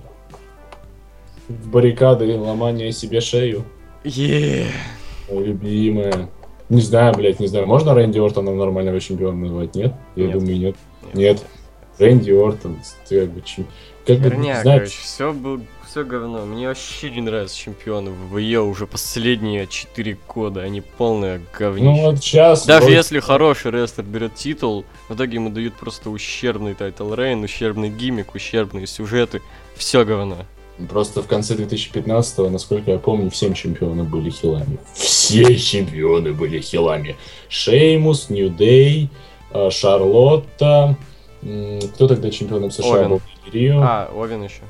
В баррикады ломание себе шею. Е. Любимая. Не знаю, блядь, не знаю. Можно Рэнди Ортона нормального чемпиона назвать? Нет? Я нет. думаю, нет. Нет. нет. Рэнди Ортон, ты как бы чем... Как бы, Херня, знаешь... короче, все был все говно. Мне вообще не нравятся чемпионы в WWE уже последние 4 года. Они полное говнище. Ну вот сейчас... Даже вроде... если хороший рестлер берет титул, в итоге ему дают просто ущербный title reign, ущербный gimmick, ущербные сюжеты. Все говно. Просто в конце 2015-го, насколько я помню, всем чемпионы были хилами. Все чемпионы были хилами. Шеймус, New Day, э, Шарлотта. Кто тогда чемпионом США Овен. был? Рио. А, Овен еще.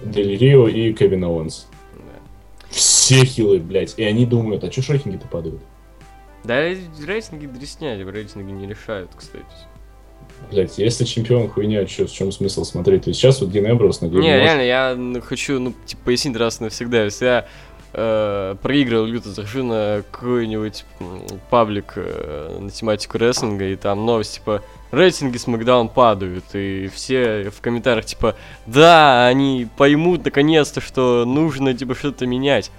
Дель Рио и Кевин Оуэнс. Да. Все хилы, блядь. И они думают, а что рейтинги-то падают? Да рейтинги дрисня, рейтинги не решают, кстати. Блять, если чемпион хуйня, чё, в чем смысл смотреть? То есть сейчас вот Дин Эмброс на Не, реально, я хочу, ну, типа, пояснить раз навсегда. Если я э, проигрывал люто, захожу на какой-нибудь паблик э, на тематику рестлинга, и там новость, типа, рейтинги Смакдаун падают, и все в комментариях, типа, да, они поймут наконец-то, что нужно, типа, что-то менять.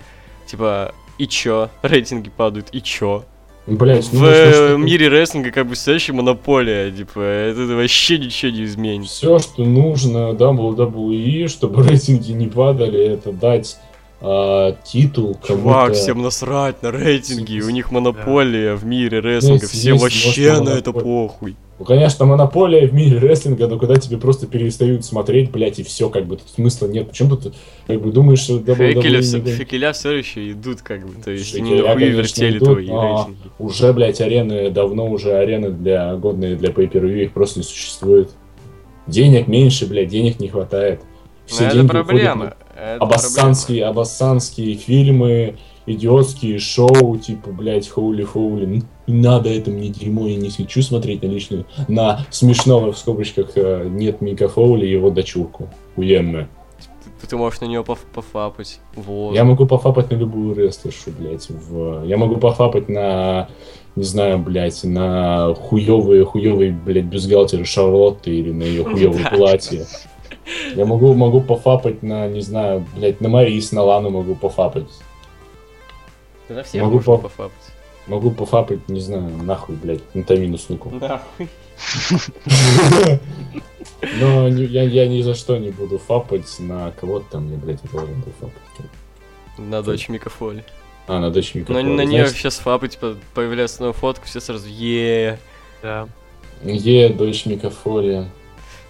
Типа, и чё? Рейтинги падают, и чё? Блять, в ну, мире рестлинга как бы следующая монополия, типа, это вообще ничего не изменит. Все, что нужно WWE, чтобы [LAUGHS] рейтинги не падали, это дать а, титул кому-то. Чувак, всем насрать на рейтинги, у них монополия да. в мире рестлинга, всем вообще на это похуй. Ну, конечно, монополия в мире рестлинга, но когда тебе просто перестают смотреть, блядь, и все, как бы, тут смысла нет. Почему тут, как бы, думаешь, что WWE... Все. Фекеля все еще идут, как бы, то есть они нахуй вертели идут, твои рейтинги. Уже, блядь, арены, давно уже арены для, годные для pay per их просто не существует. Денег меньше, блядь, денег не хватает. Все но деньги это проблема. Это абассанские, абассанские фильмы, идиотские шоу, типа, блядь, хоули-хоули. Не надо это мне дерьмо, я не хочу смотреть на личную, на смешного, в скобочках, э, нет Мика Фоули и его дочурку. Уемная. Ты, ты можешь на нее поф- пофапать. Вот. Я могу пофапать на любую рестлершу, блядь. В... Я могу пофапать на, не знаю, блядь, на хуёвые, хуёвые, блядь, бюстгальтеры Шарлотты или на ее хуёвые Да. платья. Я могу, могу пофапать на, не знаю, блядь, на Марис, на Лану могу пофапать. Ты на всех Могу можно по- пофапать. Могу пофапать, не знаю, нахуй, блядь, на Тамину суку. Нахуй. [LAUGHS] Но я, я ни за что не буду фапать на кого-то там, я, блядь, должен был фапать. На дочь Микафоли. А, на дочь микрофона. на нее сейчас фапать, по- появляется новая фотка, все сразу е Да. Е, дочь Микафория.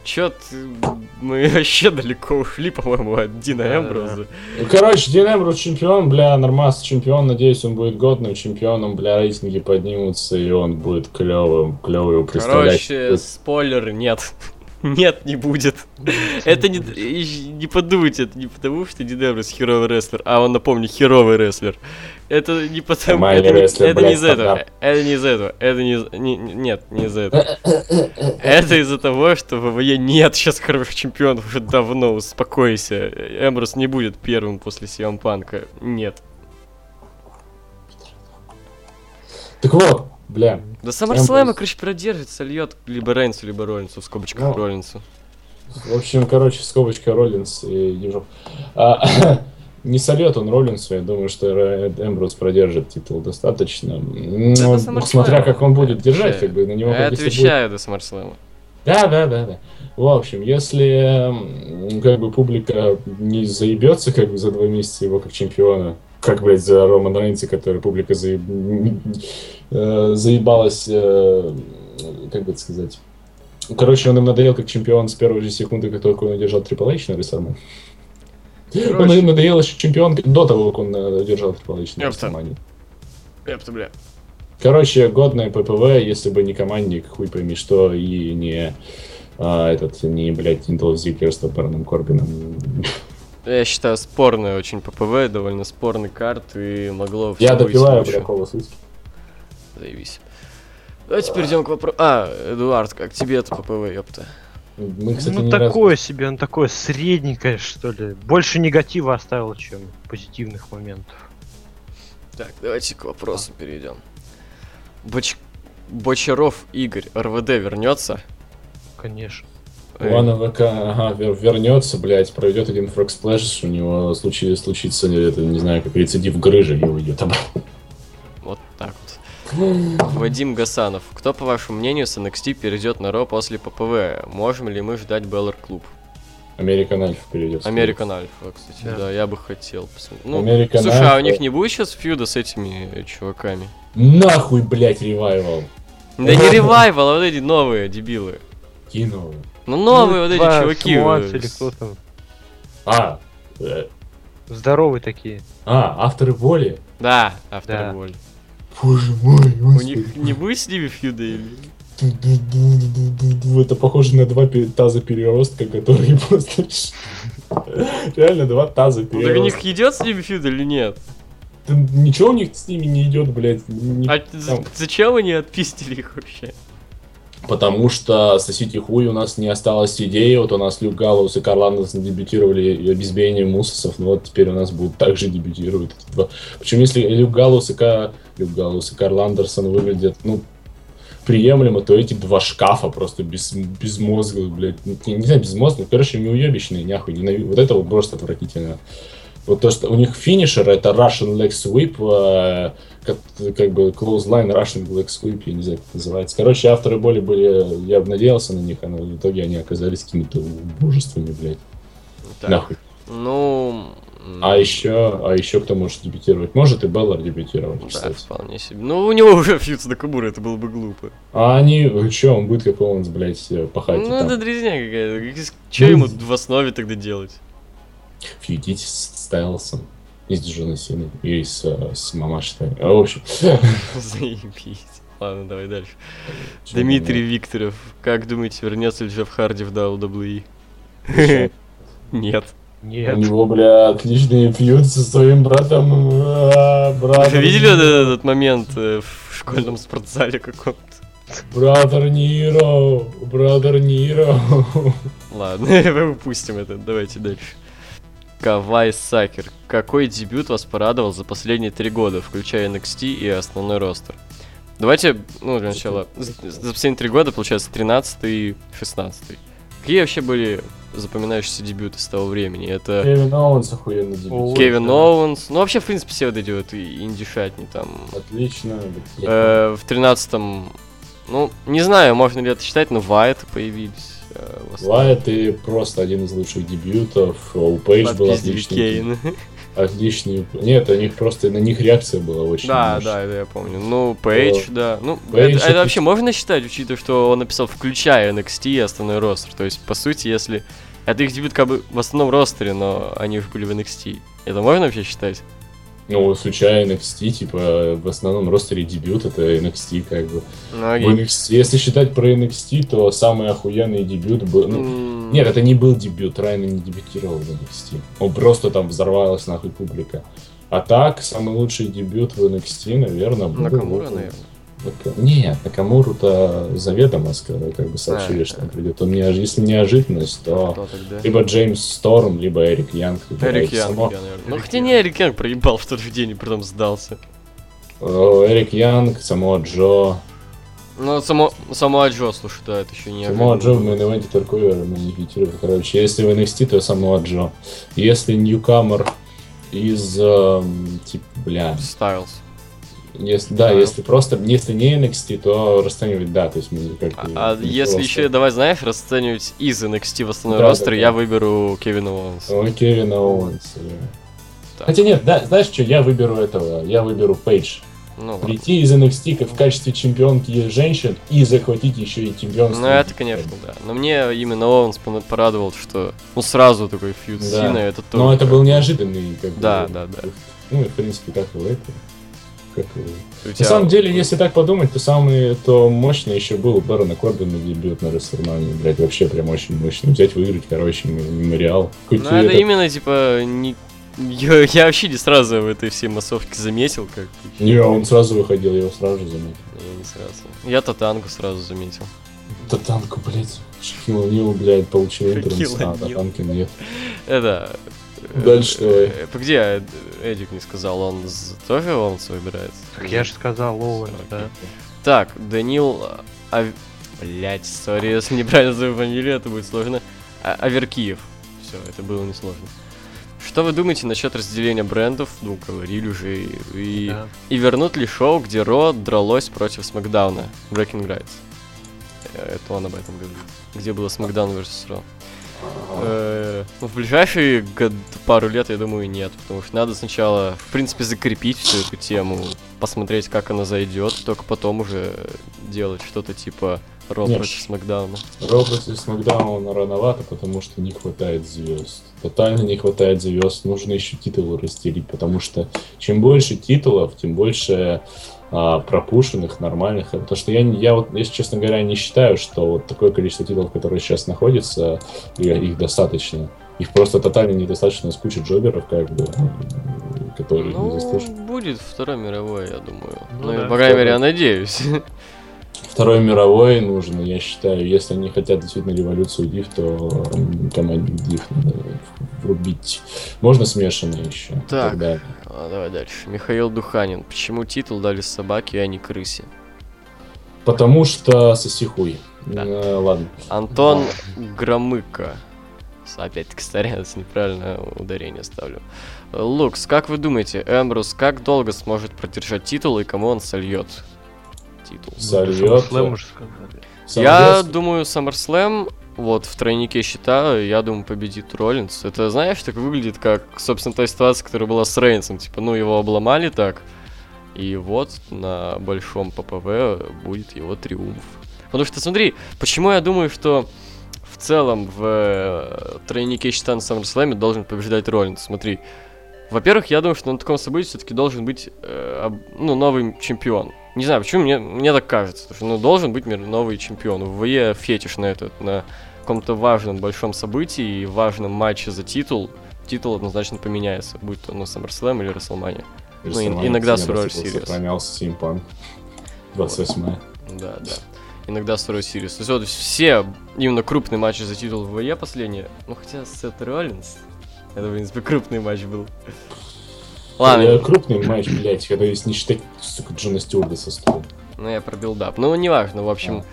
Чё ты... Мы вообще далеко ушли, по-моему, от Дина Эмброза. Ну, короче, Дин Эмбрус чемпион, бля, нормас чемпион, надеюсь, он будет годным чемпионом, бля, рейтинги поднимутся, и он будет клевым, клево его представлять. Короче, спойлер, нет. [LAUGHS] Нет, не будет. Это не, не подумайте, это не потому, что Дин Эмброс херовый рестлер, а он, напомню, херовый рестлер. Это не потому, это, не- рестлер, это не блядь, из этого, это не из этого, это не, из- не- не- нет, не из этого. Это из-за того, что в ВВЕ нет сейчас хороших чемпионов уже давно, успокойся. Эмброс не будет первым после Сиам Панка, нет. Так вот, бля, До SummerSlam, короче, продержится, льет либо Рейнсу, либо Роллинсу, в скобочках Ну, Роллинсу. в общем, короче, скобочка Роллинс и Ежов. Не сольет он Роллинсу, я думаю, что Эмбрус продержит титул достаточно. Ну, до SummerSlam. смотря как он будет держать, Отвечаю. как бы на него Я как если будет- отвечаю до SummerSlam. Да, да, да, да. В общем, если как бы публика не заебется как бы за два месяца его как чемпиона, как, блядь, за Роман Рейнса, который публика заеб... э, заебалась, э, как бы это сказать. Короче, он им надоел как чемпион с первой же секунды, как только он одержал Triple H на WrestleMania. Он Короче. им надоел еще чемпион до того, как он э, на Ёпта. WrestleMania. Ёпта, бля. Короче, годное ППВ, если бы не командник, хуй пойми что, и не а, этот, не, блядь, Долф Зиглер с Бароном Корбином. Я считаю, спорный очень ППВ, довольно спорный карт, и могло Я допиваю, бля, колос. Заебись. Давайте перейдем к вопросу. А, Эдуард, как тебе это ППВ, ёпта? Мы, кстати, ну такое себе, он такое средненькое, что ли. Больше негатива оставил, чем позитивных моментов. Так, давайте к вопросу перейдем. Боч... Бочаров Игорь, РВД вернется? Конечно. Ладно, ВК, ага, вер- вернется, блядь, проведет один frog splash, у него случи, случится, это, не знаю, как рецидив грыжи, и уйдет обратно. Вадим Гасанов. Кто, по вашему мнению, с NXT перейдет на Raw после ППВ? Можем ли мы ждать Balor Club? Американ Альфа перейдет. Американ Альфа, кстати, да. Да. я бы хотел посмотреть. Ну, American слушай, а у Alpha. них не будет сейчас фьюда с этими э, чуваками? Нахуй, блядь, ревайвал. Да не ревайвал, а вот эти новые дебилы. Кинул. Ну новые вот эти чуваки. Э, или кто там. А, э, Здоровые такие. а, авторы воли? Да, авторы Да. воли. Боже мой, У них не будет с ними фьюда или... Это похоже на два таза переростка, которые [LAUGHS] просто... Реально два таза Ну, так у них переростка. идет с ними feud или нет? Да Ничего у них с ними не идет, блядь. ни- А зачем они отпистили их вообще? Потому что сосите хуй у нас не осталось идеи. Вот у нас Люк Галлоус и Карл дебютировали без избиения Усосов. Ну вот теперь у нас будут также дебютировать эти два. Причем если Люк Галлоус и, Ка... Люк Галлоус и Карл Андерсон выглядят, ну, приемлемо, то эти два шкафа просто без, безмозглые, блядь. Ну, Не, не знаю, безмозглые, короче, неуебищные, нахуй. Ненавижу. Вот это вот просто отвратительно. Вот то, что у них финишер это Russian Leg Sweep, э, как, как бы close line Russian Leg Sweep, я не знаю, как это называется. Короче, авторы боли были, я бы надеялся на них, а в итоге они оказались какими-то божествами, блядь. Так, Нахуй. Ну... А еще, а еще кто может дебютировать? Может и Беллар дебютировать, Да, кстати. вполне себе. Ну, у него уже фьюд с Накамура, это было бы глупо. А они, что, он будет как Оуэнс, блядь, пахать ну, там. это дрезня какая-то. Что Ну, ему в основе тогда делать? Фьюдить с Стайлсом. И с Джона Синой. И с, э, с Мамашей. А, в общем. [LAUGHS] Заебись. Ладно, давай дальше. Чё Дмитрий там, Викторов. Как думаете, вернется ли Джефф Харди в WWE? Зачем? [LAUGHS] Нет. У Нет. него, бля, отличные фьюд со своим братом. А, Брат. Вы видели этот момент э, в школьном спортзале каком-то? Brother Nero, brother Nero. Ладно, [LAUGHS] мы упустим это, давайте дальше. Кавай Сакер. Какой дебют вас порадовал за последние три года, включая NXT и основной roster? Давайте, ну, для начала, за за последние три года, получается, 13 и 16 Какие вообще были запоминающиеся дебюты с того времени? Это Кевин Оуэнс охуенно дебютировал. Кевин да. Оуэнс, ну, вообще, в принципе, все вот эти вот и- инди-шатни там. Отлично. Э, в 13-м, ну, не знаю, можно ли это считать, но Вайт появились. Э. Лайт и просто один из лучших дебютов. У Пейдж был отличный. Кейн. Отличный. Нет, у них просто на них реакция была очень. Да, мощная. да, это я помню. Ну, Пейдж, да. Ну, Пейдж это, это это- вообще можно считать, учитывая, что он написал включая NXT и основной ростер. То есть, по сути, если... Это их дебют как бы в основном ростере, но они уже были в NXT. Это можно вообще считать? Ну, включая NXT, типа, в основном ростере дебют это NXT, как бы. Ну, В окей. NXT, если считать про NXT, то самый охуенный дебют был. Ну, М, нет, это не был дебют, Райан не дебютировал в NXT. Он просто там взорвалась нахуй публика. А так, самый лучший дебют в NXT, наверное, был... Накамура, наверное. Нака- Нет, Накамуру-то заведомо сказали, как бы сообщили, А, что он придет. Он неож- Если неожиданность, то Кто тогда? либо Джеймс Сторм, либо Эрик Янг. либо Эрик Янг, само- я, наверное. Ну, хотя не Эрик Янг проебал в тот же день и потом сдался. Эрик Янг, само Джо. Ну, само, само Джо, слушай, да, это еще не Само Джо в мейн-эвенте только манифитирует. Короче, если в NXT, то само Джо. Если Ньюкамер из, эм, типа, бля, Стайлз. Если, да, Да. если просто, если не NXT, то расценивать, да, то есть мы как А, а если еще, давай, знаешь, расценивать из NXT в основной Да, ростер, да, я да. выберу Кевина Оуэнса. О, Кевина Оуэнса. да. Хотя нет, да, знаешь что, я выберу этого, я выберу Пейдж. Ну, ладно. Прийти из NXT в качестве чемпионки женщин и захватить еще и чемпионство. Ну, это, конечно, да. Но мне именно Оуэнс порадовал, что, ну, сразу такой фьюд Да. Синой, это тоже... Но это был бы- неожиданный, как бы, Да, да, да. Ну, и, в принципе, как и это. Как у На тебя- самом деле, если так подумать, то самый то мощный еще был у Бэрона Корбина дебют на Расселмане. Блять, вообще прям очень мощный. Взять, выиграть, короче, мемориал. Ну, это это- именно, типа, не... Я, я вообще не сразу в этой всей массовке заметил, как... Не, он сразу выходил, я его сразу же заметил. Я не сразу. Я Татангу сразу заметил. Татанку, блядь. Шахил Нил, блядь, получил интернет. А. Татанки нет. Это... Дальше давай. э, Где э, Эдик не сказал, он тоже Оуэнса выбирает? Так я же сказал Оуэн, да. Так, Данил... А... Блять, сори, если неправильно назову фамилию, это будет сложно. А- Аверкиев. Все, это было несложно. Что вы думаете насчет разделения брендов? Ну, говорили уже. И, и, Да. и вернут ли шоу, где Ро дралось против Смакдауна? Breaking Rights. Э, Это он об этом говорит. Где было Смакдаун vs. Ро. Э, ну, в ближайшие год, пару лет, я думаю, нет. Потому что надо сначала, в принципе, закрепить всю эту тему, посмотреть, как она зайдет, только потом уже делать что-то типа Ро против Смакдауна. Ро против Смакдауна рановато, потому что не хватает звезд. Тотально не хватает звезд. Нужно еще титулы расстелить, потому что чем больше титулов, тем больше а, пропущенных, нормальных. Потому что я, не- я вот, если честно говоря, не считаю, что вот такое количество титулов, которые сейчас находятся, и- их достаточно. Их просто тотально недостаточно с кучей джоберов, как бы, которые не Ну, заслуживают. будет Второй мировой, я думаю. Ну Ну, да. по крайней мере, я надеюсь. Второй мировой нужно, я считаю, если они хотят действительно революцию Див, то команде Див надо врубить. Можно смешанные еще. Так. Тогда А, давай дальше. Михаил Духанин. Почему титул дали собаке, а не крысе? Потому что соси хуй. Да. Э, ладно. Антон Громыко. Опять-таки старец, неправильно ударение ставлю. Лукс, как вы думаете, Эмбрус как долго сможет продержать титул и кому он сольет? Титул. Сольет. Сказали. Я думаю, SummerSlam, вот в тройнике счета, я думаю, победит Роллинс. Это, знаешь, так выглядит, как, собственно, та ситуация, которая была с Рейнсом. Типа, ну, его обломали так, и вот на большом ППВ будет его триумф. Потому что, смотри, почему я думаю, что в целом в э, тройнике счета на SummerSlam должен побеждать Роллинс. Смотри, во-первых, я думаю, что на таком событии все-таки должен быть э, ну, новый чемпион. Не знаю, почему мне, мне так кажется. Что ну, должен быть мир- новый чемпион. В ВЕ фетиш на этот, на каком-то важном большом событии и важном матче за титул титул однозначно поменяется, будь то на SummerSlam или WrestleMania. Ну, WrestleMania иногда Survivor Series. Сохранялся Симпан. 28 Да, да. Иногда Survivor Series. То есть вот все именно крупные матчи за титул в ВЕ последние, ну хотя Сет Роллинс, это, в принципе, крупный матч был. Ладно. Ладно, Крупный матч, блядь, когда если не считать, сука, Джона Стюарта со стула. ну я про build-up. Ну, неважно, в общем.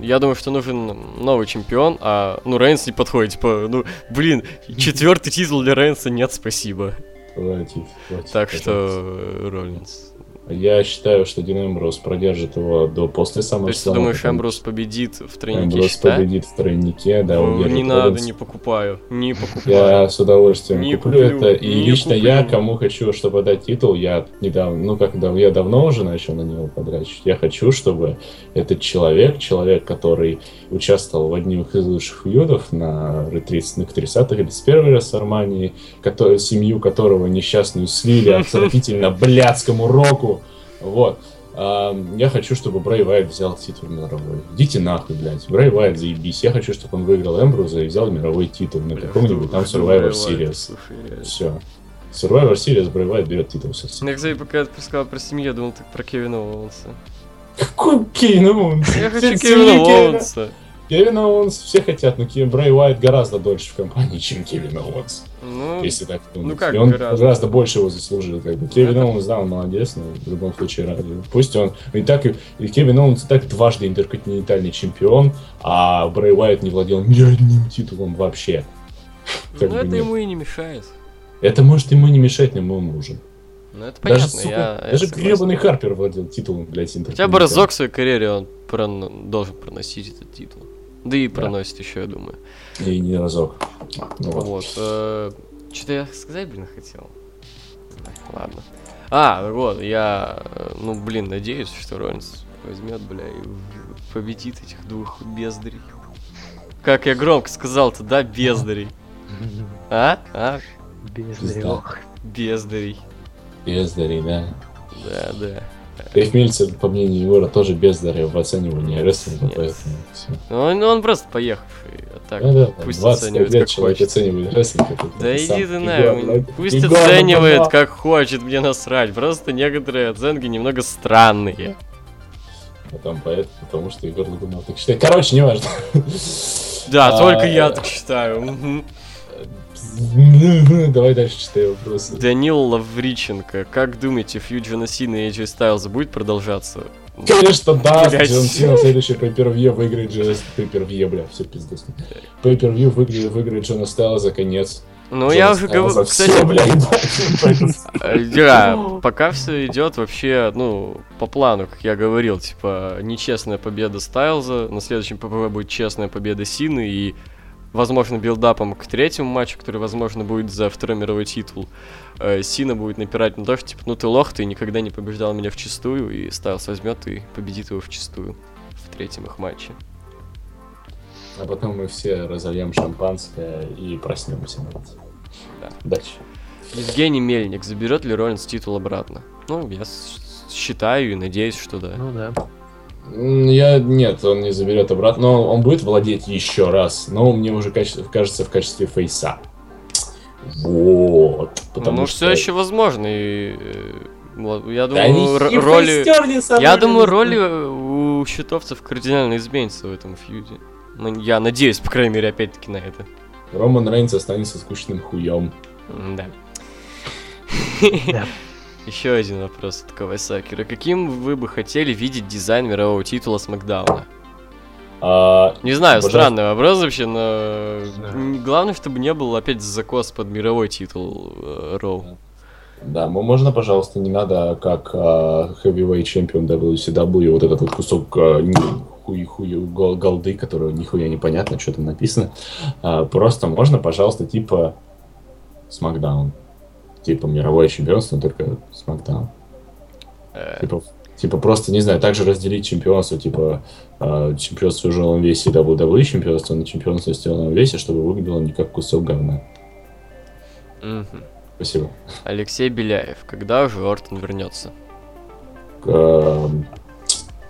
Я думаю, что нужен новый чемпион, а, ну, Рейнс не подходит, типа, ну, блин, четвертый титул для Рейнса нет, спасибо. Хватит, хватит, Так пожалуйста. что, Роллинс. Я считаю, что Дин Эмброс продержит его до после самого То есть ты думаешь, Эмброс победит в тройнике Эмброс щита? победит в тройнике, да, Ну, не надо, не покупаю. Не покупаю. Я с удовольствием Не куплю, куплю, это. И лично я, куплю. кому хочу, чтобы дать титул, я недавно, ну как дав- я давно уже начал на него подрачивать. Я хочу, чтобы этот человек, человек, который участвовал в одних из лучших фьюдов на 30-х, 30-х или с первой Расармании, который, семью которого несчастную слили [LAUGHS] отвратительно блядскому року. Вот. А, Я хочу, чтобы Брэй Вайт взял титул мировой. Идите нахуй, блядь. Брэй Вайт, заебись. Я хочу, чтобы он выиграл Эмброуза и взял мировой титул на каком-нибудь там Survivor Series. Все. Survivor Series Брэй Вайт берет титул всех. Я, кстати, пока ты сказал про семью, я думал ты про Кевина Оуэнса. Какой Кейн Оуэнс? Я [LAUGHS] хочу Кевина. Оуэнса. Кевин Оуэнс все хотят, но Брэй Уайт гораздо дольше в компании, чем Кевин Оуэнс. Ну, Если так думать. ну как И он гораздо? гораздо больше его заслужил. Как бы. Кевин Это- Оуэнс, да, он молодец, но в любом случае ради. Пусть он и так и, и Кевин Оуэнс и так дважды интерконтинентальный чемпион, а Брэй Уайт не владел ни одним титулом вообще. Как ну это нет. ему и не мешает. Это может ему не мешать, но ему нужен. Ну это Даже, понятно, сука, я, я даже согласен. гребаный Харпер владел титулом, блядь, Хотя бы разок в своей карьере он прон- должен проносить этот титул. Да и проносит еще, я думаю. И не разок. Ну вот. Вот. Что-то я сказать, блин, хотел. Ладно. А, вот, я, э, ну, блин, надеюсь, что Роллинс возьмет, бля, и победит этих двух бездарей. Как я громко сказал-то, да, бездарей. А? А? Бездарь. Бездарей. Бездари, да. Да, да. Дэйв Мельцер, по мнению Егора, тоже бездарь в оценивании рестлинга, Нет. поэтому всё. Ну, он, он просто поехавший. А так, Ну да, там пусть 20 оценивает, лет как человек хочет. оценивает рестлинг. это Да иди ты Егор, блядь. Пусть Егор, оценивает, бабла. как хочет, мне насрать. Просто некоторые оценки немного странные. А там поэт, потому что Егор Лагунов так считает. Короче, неважно. Да, А, только я так считаю. [LAUGHS] Давай дальше читай вопросы. Данил Лавриченко. Как думаете, фьюд Джона Сина и AJ Styles будет продолжаться? Конечно, да, Блядь. Джон Сина в следующий пейпервью выиграет Джона Пейпервью, бля, все пиздец. Пейпервью выиграет, выиграет Джона Стайла за конец. Ну, я уже говорю, кстати, да, [LAUGHS] пока все идет вообще, ну, по плану, как я говорил, типа, нечестная победа Стайлза, на следующем ППВ будет честная победа Сины и, возможно, build-up ом к третьему матчу, который, возможно, будет за второй мировой титул, э, Сина будет напирать на то, что, типа, ну ты лох, ты никогда не побеждал меня в чистую, и Стайлз возьмет и победит его в чистую в третьем их матче. А потом мы все разольем шампанское и проснемся. Да. Дальше. Евгений Мельник, заберет ли Роллинс титул обратно? Ну, я считаю и надеюсь, что да. Ну да. Я нет, он не заберет обратно, но он будет владеть еще раз, но мне уже каче- кажется в качестве фейса. Вот. Потому ну, что... все еще возможно. И, э, я Да думаю, хипы роли. Я думаю, роли у щитовцев кардинально изменятся в этом фьюде. Ну, я надеюсь, по крайней мере, опять-таки на это. Роман Рейнс останется скучным хуем. Да. [LAUGHS] Да. Еще один вопрос от Кавасакера. Каким вы бы хотели видеть дизайн мирового титула Смакдауна? А, Не знаю, Обожаю. странный вопрос вообще, но м, главное, чтобы не был опять закос под мировой титул э, Роу. да, м- можно, пожалуйста, не надо, как а, heavyweight чемпион WCW, вот этот вот кусок а, ни- хуй хуй гол- голды, которого нихуя непонятно, что там написано. А, просто можно, пожалуйста, типа Смакдаун. Типа мировое чемпионство, но только Смакдаун. Э, Типа, типа просто, не знаю, также разделить чемпионство, типа э, чемпионство в тяжелом весе WWE чемпионство на чемпионство в тяжелом весе, чтобы выглядело не как кусок говна. Спасибо. Алексей Беляев. Когда уже Ортон вернется?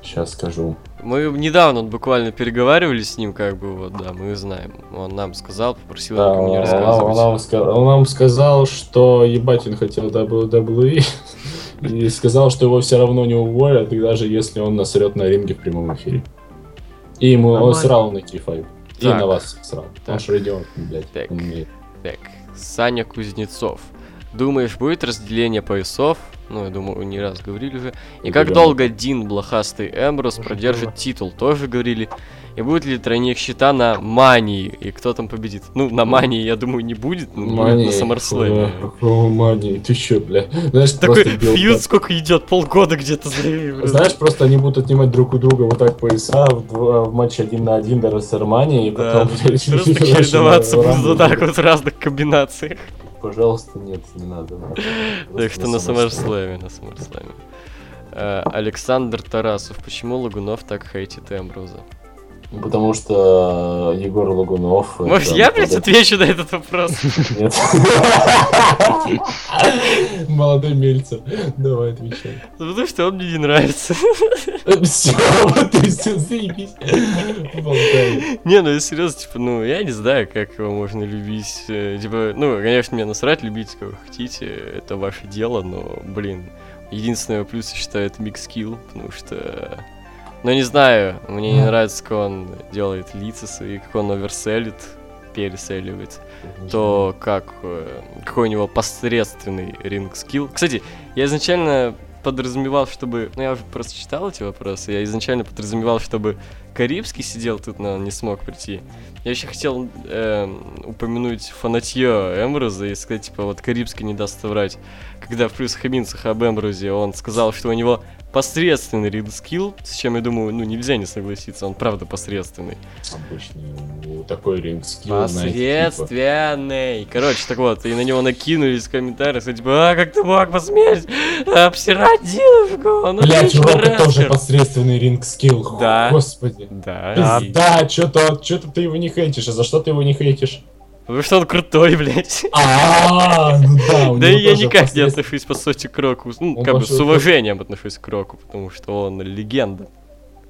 сейчас скажу. Мы недавно вот буквально переговаривали с ним, как бы, вот, да, мы знаем. Он нам сказал, попросил Да, никому не он, рассказывать. он нам, ска- он нам сказал, что ебать он хотел WWE, [LAUGHS] и сказал, что его все равно не уволят, и даже если он насрет на ринге в прямом эфире. И ему он Нормально. срал на T5. И на вас срал. Так. Он блядь. Так. он. Так, Саня Кузнецов. Думаешь, будет разделение поясов? Ну, я думаю, не раз говорили уже. И как долго Дин, блохастый Эмброс продержит титул? Тоже говорили. И будет ли тройник щита на Мании? И кто там победит? Ну, на Мании, я думаю, не будет. но будет на Саммерслэме. э, О, Мани, ты чё, бля? Знаешь, Такой просто фьюд сколько идет? Полгода где-то. Знаешь, просто они будут отнимать друг у друга вот так пояса в, в матче один на один до Растермании, и Да, потом, [LAUGHS] блядь, просто чередоваться будут вот так вот в разных комбинациях. Пожалуйста, нет, не надо. Так Просто что на Саммерслэме, на Саммерслэме. Э, Александр Тарасов. Почему Лагунов так хейтит Эмброза? Ну, Потому что Егор Лагунов... Может, я, блядь, отвечу на этот вопрос? Нет. Молодой Мельцер. Давай, отвечай. Потому что он мне не нравится. Все, вот ты все, заебись. Не, ну я серьезно, типа, ну, я не знаю, как его можно любить. э, Типа, ну, конечно, мне насрать, любите, как вы хотите, это ваше дело, но, блин, единственный его плюс, я считаю, это микскилл, потому что... Ну, не знаю, мне не нравится, как он делает лица свои, как он оверселит, переселивает. то как э, какой у него посредственный ринг скилл. Кстати, я изначально подразумевал, чтобы... Ну, я уже просто читал эти вопросы. Я изначально подразумевал, чтобы Карибский сидел тут, но он не смог прийти. Я еще хотел эм, упомянуть фанатье Эмброза и сказать, типа, вот Карибский не даст соврать. Когда в плюсах и минусах об Эмброзе он сказал, что у него посредственный ринг скилл, с чем, я думаю, ну, нельзя не согласиться, он правда посредственный. Обычный ну, такой ринг скилл, знаете, типа. Посредственный. Короче, так вот, и на него накинулись в комментариях, что типа, а, как ты мог посметь обсирать девушку? Он Блять, отличный у Рока тоже рестлер». посредственный ринг скилл. Да. Господи. Да. и- Да, что-то, что-то ты его не хейтишь, а за что ты его не хейтишь? Потому что он крутой, [LAUGHS] блядь. А, ну да, Да я никак не отношусь, по сути, к Року. Ну, как бы с уважением отношусь к Року, потому что он легенда.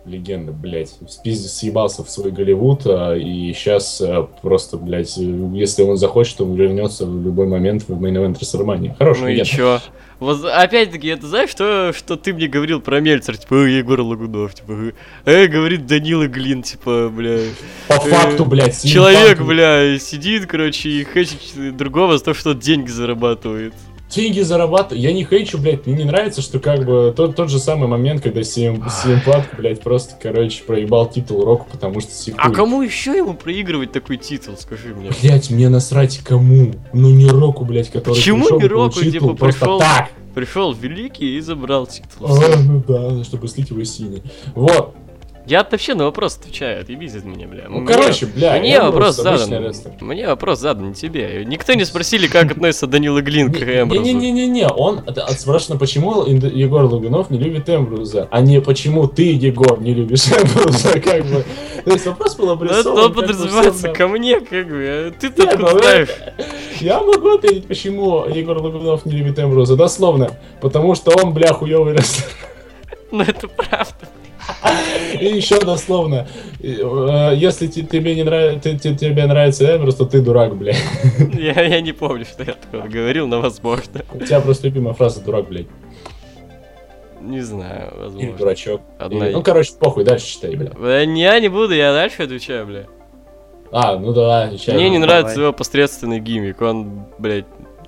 Легенда, блядь. Спиздец съебался в свой Голливуд, а, и сейчас просто, блядь, если он захочет, он вернется в любой момент в мейн event WrestleMania. Хороший Ну и легенда. чё? Вот опять-таки, это знаешь, что, что ты мне говорил про Мельцер, типа, «Э, Егор Лагунов, типа, э, говорит Данила Глин, типа, бля, По э, факту, блядь, Человек, бля, сидит, короче, и хейтит другого за то, что деньги зарабатывает. Деньги зарабатывает. Я не хейчу, блядь, мне не нравится, что как бы тот, тот же самый момент, когда CM, CM Punk, блядь, просто, короче, проебал титул Року, потому что сикует. А кому еще ему проигрывать такой титул, скажи мне? Блять, мне насрать кому. Ну не Року, блядь, который Почему пришел не Року, типа, просто пришел? так. Пришел великий и забрал титул. А, ну да, чтобы слить его синий. Вот. Я вообще на вопрос отвечаю, отъебись от меня, бля. Ну, Мне- короче, бля, Мне вопрос задан. Мне вопрос задан тебе. Никто не спросили, как относится Данила Глин к Эмброзу. Не-не-не-не, он спрашивает, почему Инд- Егор Луганов не любит Эмбруза, а не почему ты, Егор, не любишь Эмбруза, [LAUGHS] как бы. То есть вопрос был Ну, обрисован. он подразумевается ко мне, как бы. а Ты Не, тут ну, знаешь. Я могу ответить, почему Егор Луганов не любит Эмбруза, дословно. Потому что он, бля, хуёвый рестлер. Ну, это правда. И еще дословно, э, если те- тебе не нравится, тебе нравится Эмбрус, то ты дурак, бля. Я, я не помню, что я такое говорил, но возможно. У тебя просто любимая фраза дурак, блядь. Не знаю, Или возможно. дурачок. Одна Или- Ну, короче, похуй, дальше читай, бля. Э, не, Я не буду, я дальше отвечаю, бля. А, ну давай, отвечай. Мне не давай. нравится его посредственный гиммик. Он, блядь,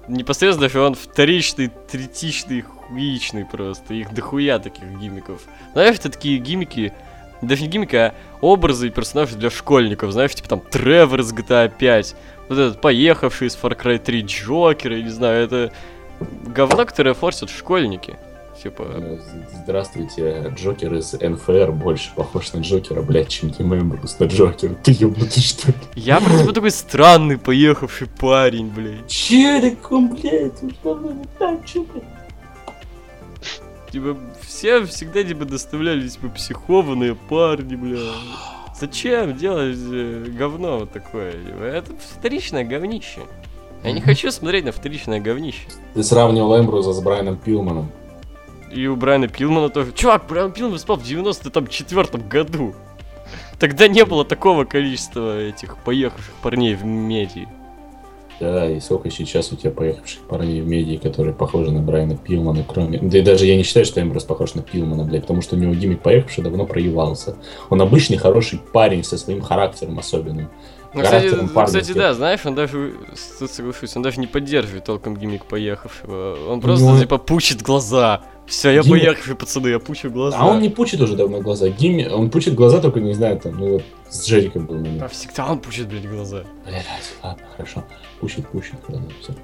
непосредственно он вторичный, третичный, хуичный просто. Их дохуя таких гиммиков. Знаешь, это такие гиммики, даже не гиммики, а образы и персонажи для школьников. Знаешь, типа там Тревор из GTA 5, вот этот поехавший из Far Cry 3 Джокер, я не знаю, это говно, которое форсят школьники. Типа, з- Здравствуйте, Джокер из НФР больше похож на Джокера, блядь, чем Тим Эмбрус на Джокера. Ты ёбнутый, что ли? я про тебя такой странный поехавший парень, блядь. Че такой, блядь? Ну что ну, не так, чё, блядь? Типа, все всегда типа доставляли типа психованные парни, бля. [GASPS] Зачем делать э, говно вот такое? Типа, Это вторичное говнище. Я не хочу смотреть на вторичное говнище. Ты сравнивал Эмбруза с Брайаном Пилманом. И у Брайана Пилмана тоже. Чувак, Брайан Пилман спал в 94 году. Тогда не было такого количества этих поехавших парней в меди. Да, и сколько сейчас у тебя поехавших парней в медии, которые похожи на Брайана Пилмана, кроме... Да и даже я не считаю, что Эмброс похож на Пилмана, блядь, потому что у него гиммик поехавший давно проявался. Он обычный хороший парень со своим характером особенным. Ну, кстати, парня, кстати, да, знаешь, он даже, тут соглашусь, он даже не поддерживает толком гиммик поехавшего. Он просто, него- типа, пучит глаза. Все, я Гиммик- поехавший, пацаны, я пучу глаза. А он не пучит уже давно глаза. Гимми... Он пучит глаза только, не знаю, там, ну вот с Джериком был. А всегда он пучит, блядь, глаза. Блядь, ладно, хорошо. Пучит, пучит, ладно, все.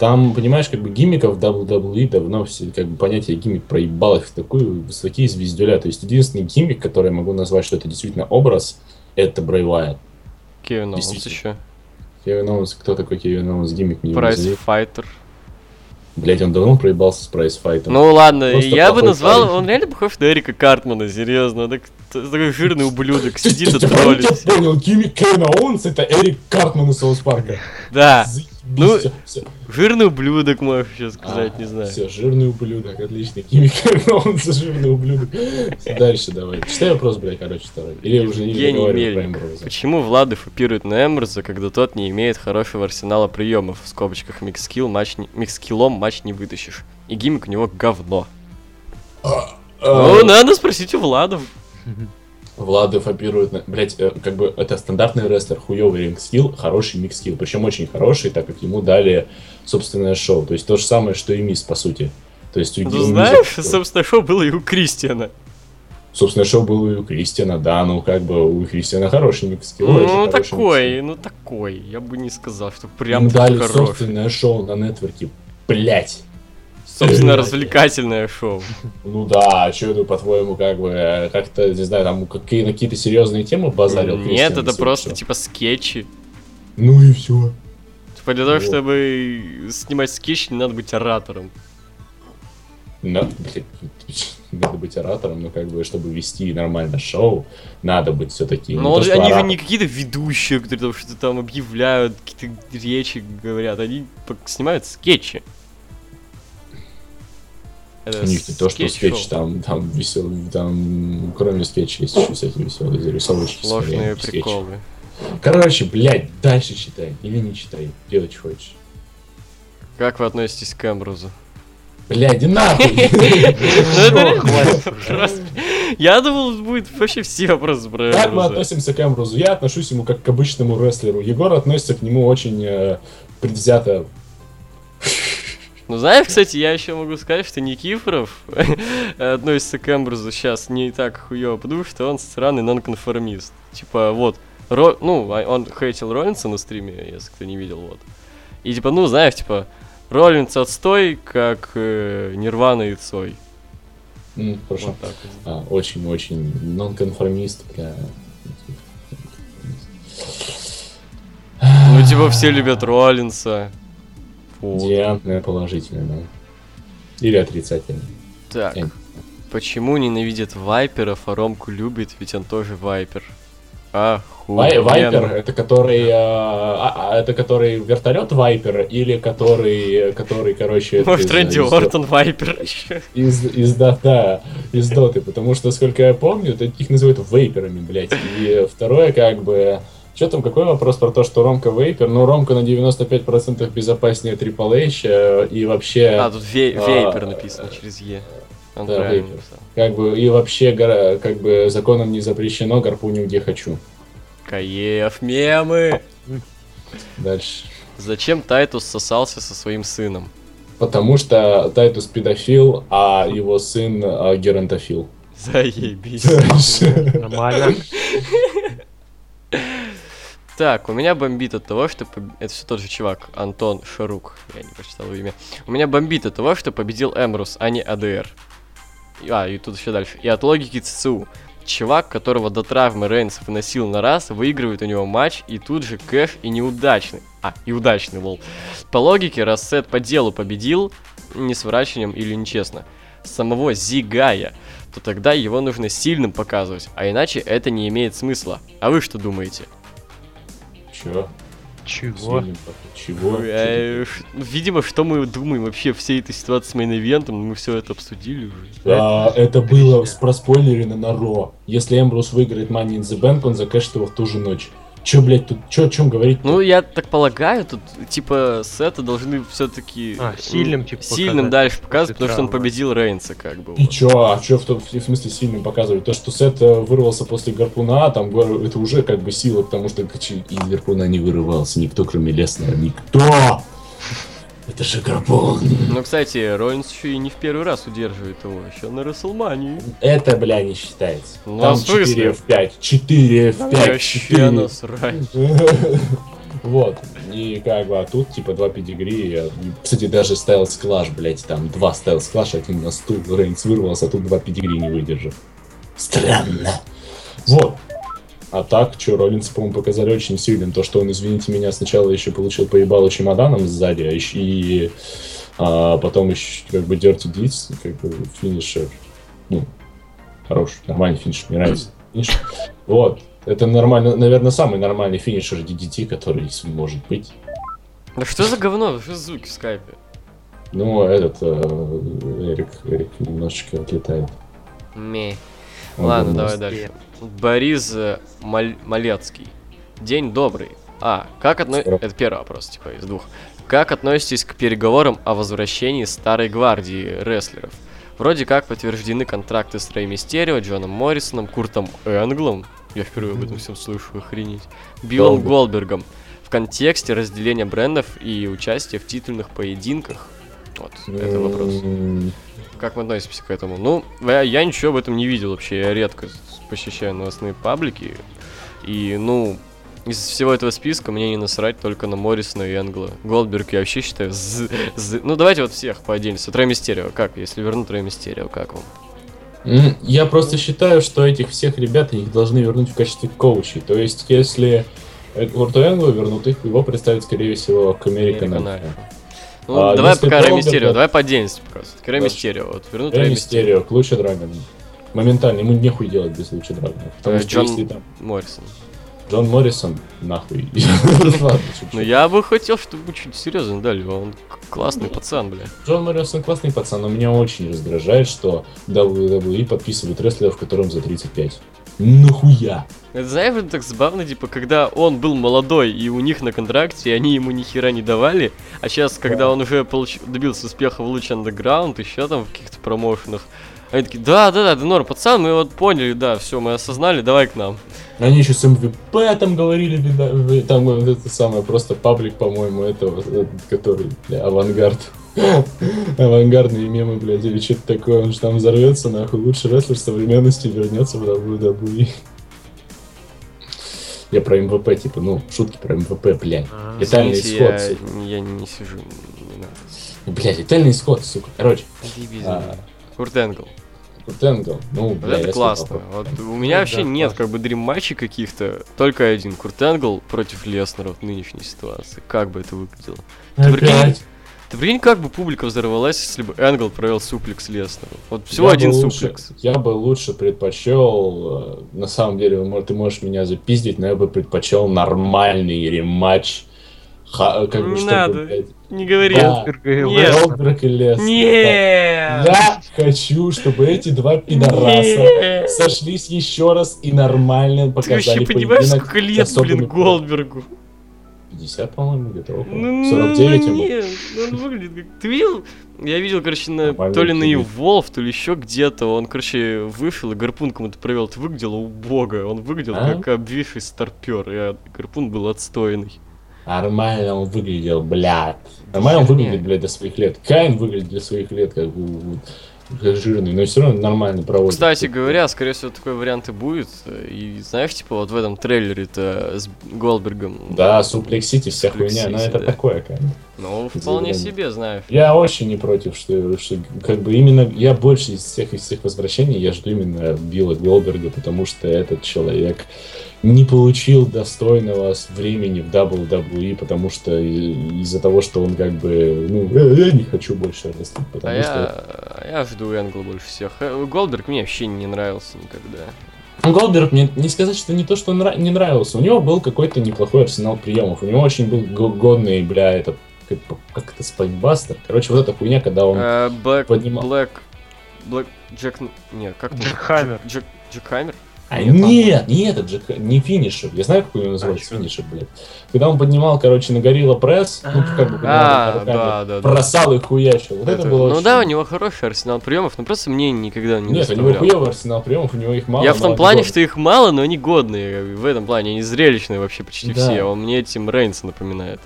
Там, понимаешь, как бы гиммиков в WWE давно все, как бы понятие гиммик проебалось в такую высокие звездюля. То есть единственный гиммик, который я могу назвать, что это действительно образ, это Брэй Уайт. Кевин Оуэнс еще. Кевин Оуэнс, кто такой Кевин Оуэнс? Gimmick не Prizefighter. Блядь, он давно проебался с Prizefight ом. Ну ладно, Просто я бы назвал, парень. он реально похож на Эрика Картмана, серьезно. Так- такой жирный ублюдок, [LAUGHS] сидит и троллит. я понял, gimmick Кевина Оуэнса это Эрик Картман из Саус Парка. Да, Ну, всё. жирный ублюдок, можешь сейчас сказать, А, не знаю. Все, жирный ублюдок, отлично. Оуэнса жирный ублюдок. Дальше давай. Читай вопрос, блядь, короче, второй. Или уже не договариваю про. Эмброуза. Почему Владов упирует на Эмброуза, когда тот не имеет хорошего арсенала приемов? В скобочках mic skill матч не, mic skill ом матч не вытащишь. И gimmick у него говно. А, Ну, надо спросить у Владов. [LAUGHS] Владов опирует на... Блять, как бы это стандартный рестлер, хуёвый ring skill, хороший mic skill. Причем очень хороший, так как ему дали собственное шоу. То есть то же самое, что и Миз, по сути. То есть у, Ну, знаешь, собственно, шоу было и у Кристиана. Собственно, шоу было и у Кристиана, да, ну как бы у Кристиана хороший микс скилл. очень Ну, хороший такой, микс-скилл. ну, такой. Я бы не сказал, что Им прям дали такой хороший. собственное шоу на нетворке. Блять. Собственно, Блядь. развлекательное шоу. Ну да, а что это, по-твоему, как бы, э, как-то, не знаю, там какие, на какие-то серьезные темы базарил? Нет, это просто типа скетчи. Ну и все. Типа для того, чтобы снимать скетч, не надо быть оратором. Надо, блин, [LAUGHS] надо быть оратором, но как бы, чтобы вести нормально шоу, надо быть все-таки. Но он- они же не какие-то ведущие, которые там что-то там объявляют, какие-то речи говорят. Они снимают скетчи. Это У них не то, что скетч, там, там веселый, там, кроме скетча есть еще всякие веселые зарисовочки. Сложные приколы. Короче, блядь, дальше читай. Или не читай. Делать что хочешь. Как вы относитесь к Эмбрузу? Блядь, нахуй! [LAUGHS] Ну. Я думал, будет вообще все вопросы про Как мы относимся к Эмбрузу? Я отношусь ему как к обычному рестлеру. Егор относится к нему очень э, предвзято. Ну, знаешь, кстати, я еще могу сказать, что Никифоров [LAUGHS] относится к Эмбрузу сейчас не так хуево, потому что он странный нонконформист. Типа, вот, Ро- ну, а он хейтил Роллинса на стриме, если кто не видел, вот. И типа, ну, знаешь, типа, Роллинс отстой, как э, Нирвана и Цой. М, Хорошо. Вот так. А, Очень-очень нонконформист, бля. Ну, типа, все любят Роллинса. Девиантное положительное, да. Или отрицательное. Так, Э. почему ненавидит Вайперов, а Ромку любит, ведь он тоже Вайпер? А, Вай- Вайпер, это который, а, а, это который вертолет Вайпер или который, который, короче, Может, из- Рэнди из- Ортон Вайпер еще. Из, из дота, из доты, потому что, сколько я помню, их называют вейперами, блядь. И второе, как бы, что там, какой вопрос про то, что Ромка вейпер? Ну, Ромка на 95% безопаснее Triple H, э, и вообще, А, тут вей- А, Вейпер написано через Е. Он да, Вейпер. как бы, и вообще, гора- как бы, законом не запрещено, гарпуню где хочу. Каев, мемы! Дальше. Зачем Тайтус сосался со своим сыном? Потому что Тайтус педофил, а его сын а, геронтофил. Заебись. Нормально. [LAUGHS] Так, у меня бомбит от того, что... поб- Это все тот же чувак, Антон Шарук. Я не прочитал имя. У меня бомбит от того, что победил Эмрус, а не АДР. А, и тут еще дальше. И от логики ЦЦУ. Чувак, которого до травмы Рейнс выносил на раз, выигрывает у него матч, и тут же кэш и неудачный. А, и удачный, лол. По логике, раз Сет по делу победил, не с врачением или нечестно, самого Зигая, то тогда его нужно сильным показывать, а иначе это не имеет смысла. А вы что думаете? Чё? Чего? Чего? Э, ну, Видимо, что мы думаем вообще всей этой ситуации с мейн-ивентом, мы все это обсудили уже. Да, это было проспойлерено на Ро. Если Эмбрус выиграет Money in the Bank, он закэшит его в ту же ночь. Чё, блядь, тут чё, о чем говорить? Ну, я так полагаю, тут, типа, Сета должны все-таки... А, сильным, типа, Сильным показать дальше показывать, потому что он победил Рейнса, как бы. И вот. чё, а чё в, том- в смысле сильным показывать? То, что Сет э, вырвался после гарпуна, там, это уже как бы сила, потому что из гарпуна не вырывался никто, кроме Леснера. Никто! Это же гарпун! Ну, кстати, Роллинс еще и не в первый раз удерживает его, еще на Расселмании. Это, бля, не считается. Ну, Там а в смысле? 4 в 5. 4 в 5. Вообще 4. насрать. [LAUGHS] Вот. И как бы, а тут типа два педигри. Я, Кстати, даже Стайлс Клаш, блять, там два Стайлс Клаш, один на стул, Рейнс вырвался, а тут два педигри не выдержав. Странно. Вот. А так, что, Роллинс, по-моему, показали очень сильным. То, что он, извините меня, сначала еще получил поебало чемоданом сзади, а еще и а, потом еще как бы Dirty Deeds, как бы финишер. Ну, хороший, нормальный финиш, мне нравится. Финиш. Вот. Это нормально, наверное, самый нормальный финишер DDT, который может быть. Да что за говно? Что за звуки в скайпе? Ну, этот э, Эрик, Эрик немножечко отлетает. Ме. Ладно, давай дальше. Борис э, Маль- Малецкий. День добрый. А, как. Здорово. Это первый вопрос, типа, из двух. Как относитесь к переговорам о возвращении старой гвардии рестлеров? Вроде как подтверждены контракты с Рэй Мистерио, Джоном Моррисоном, Куртом Энглом. Я впервые об этом всем слышу, охренеть. Биллом Долго. Голдбергом. В контексте разделения брендов и участия в титульных поединках. Вот, это вопрос. Как мы относимся к этому? Ну, я, я ничего об этом не видел вообще. Я редко посещаю новостные паблики. И, ну, из всего этого списка мне не насрать только на Моррисона и Энгла. Голдберг я вообще считаю... з- з- Ну, давайте вот всех по отдельности. Рэй Мистерио, как? Если вернут Рэй Мистерио, как вам? Я просто считаю, что этих всех ребят их должны вернуть в качестве коучей. То есть, если Курту Энглу вернут, их его представят, скорее всего, к. Alpha. Ну, А давай пока Рэй Мистерио, давай по отдельности показывать. Рэй. Мистерио, вот вернут Рэй Мистерио. К Луче Драгону. Моментально, ему нехуй делать без Луче Драгона. Потому что Джон- если там Моррисон. Джон Моррисон, нахуй. Шучу. [LAUGHS] Ну, я бы хотел, чтобы чуть серьезно дали. Он классный пацан, бля. Джон Моррисон классный пацан, но меня очень раздражает, что WWE подписывает рестлеров, которым за 35. Нахуя? Это знаешь, это так забавно, типа, когда он был молодой, и у них на контракте, и они ему ни хера не давали, а сейчас, когда Да. он уже получ- добился успеха в Lucha Underground, еще там в каких-то промоушенах, они такие, да, да, да, да, норм, пацан, мы вот поняли, да, все, мы осознали, давай к нам. Они еще с МВП там говорили, там вот это самое, просто паблик, по-моему, этого, этот, который, бля, авангард. [LAUGHS] Авангардные мемы, блядь, или что-то такое, он же там взорвется, нахуй, лучший рестлер современности вернется в WWE. Я про МВП, типа, ну, шутки про МВП, блядь. А, Летальный Извините, исход, я, сука. я не сижу, не надо. Бля, летальный исход, сука. Короче, а, Курт Энгл. Курт Энгл, ну, Вот бля, это я классно. Вот у меня Ну вообще да, нет классно. как бы dream матчей каких-то, только один. Курт Энгл против Леснера в нынешней ситуации. Как бы это выглядело? Ты прикинь, Опять? Ты прикинь, как бы публика взорвалась, если бы Энгл провел суплекс Леснеру. Вот всего Я один бы лучше- суплекс. Я бы лучше предпочел, э, на самом деле, ты можешь меня запиздить, но я бы предпочел нормальный рематч. Ха- как бы, Не чтобы, надо. блядь, Не говори. Да. Голдберг и Леснер. Нет! Я хочу, чтобы эти два пидораса Нет! сошлись еще раз и нормально Ты показали вообще понимаешь, сколько лет, блин, Голдбергу? 50, по-моему, где-то около. Ну, 49 ну, ему. нет, ну, он выглядит как... Ты видел? Я видел, короче, на, Нормально то ли на. Evolve, то ли еще где-то. Он, короче, вышел и гарпун кому-то провел. Это выглядело убого. Он выглядел А? как обвисший старпер. И а, гарпун был отстойный. Нормально он выглядел, блядь. Нормально он выглядит, блядь, для своих лет. Кайн выглядит для своих лет, как бы, жирный, но все равно нормально проводит. Кстати говоря, скорее всего, такой вариант и будет. И знаешь, типа, вот в этом трейлере-то с Голдбергом. Да, суплексити, вся Suplex хуйня, но это да. такое, как. Ну, вполне Заявление. себе, знаешь. Я очень не против, что, что как бы именно я больше из всех из всех возвращений я жду именно Билла Голдберга, потому что этот человек не получил достойного времени в WWE, потому что из-за того, что он как бы, ну, э, я не хочу больше рестлить, потому А что я, а я жду Энгла больше всех. Э, Голдберг мне вообще не нравился никогда. Голдберг, мне не сказать, что не то, что он нра- не нравился. У него был какой-то неплохой арсенал приемов. У него очень был го- годный, бля, этот, как, как это, спайкбастер. Короче, вот эта хуйня, когда он... Э, Блэк, поднимал. Блэк, Блэк, Джек, нет, как? Джек Хаммер. Джек, Джек Хаммер? А, Нет, нет, не этот же, не финишер. Я знаю, как его называют, А, финишер, блядь. Когда он поднимал, короче, на горилла пресс, ну, как бы, А, да, да, да. бросал и хуячил. Вот это, Это- было Ну очень- да, у него хороший арсенал приемов, но просто мне никогда не Нет, у него хуёвый арсенал приемов, у него их мало. Я в том плане, что их мало, но они годные. В этом плане они зрелищные вообще почти все. Он мне этим Рейнса напоминает.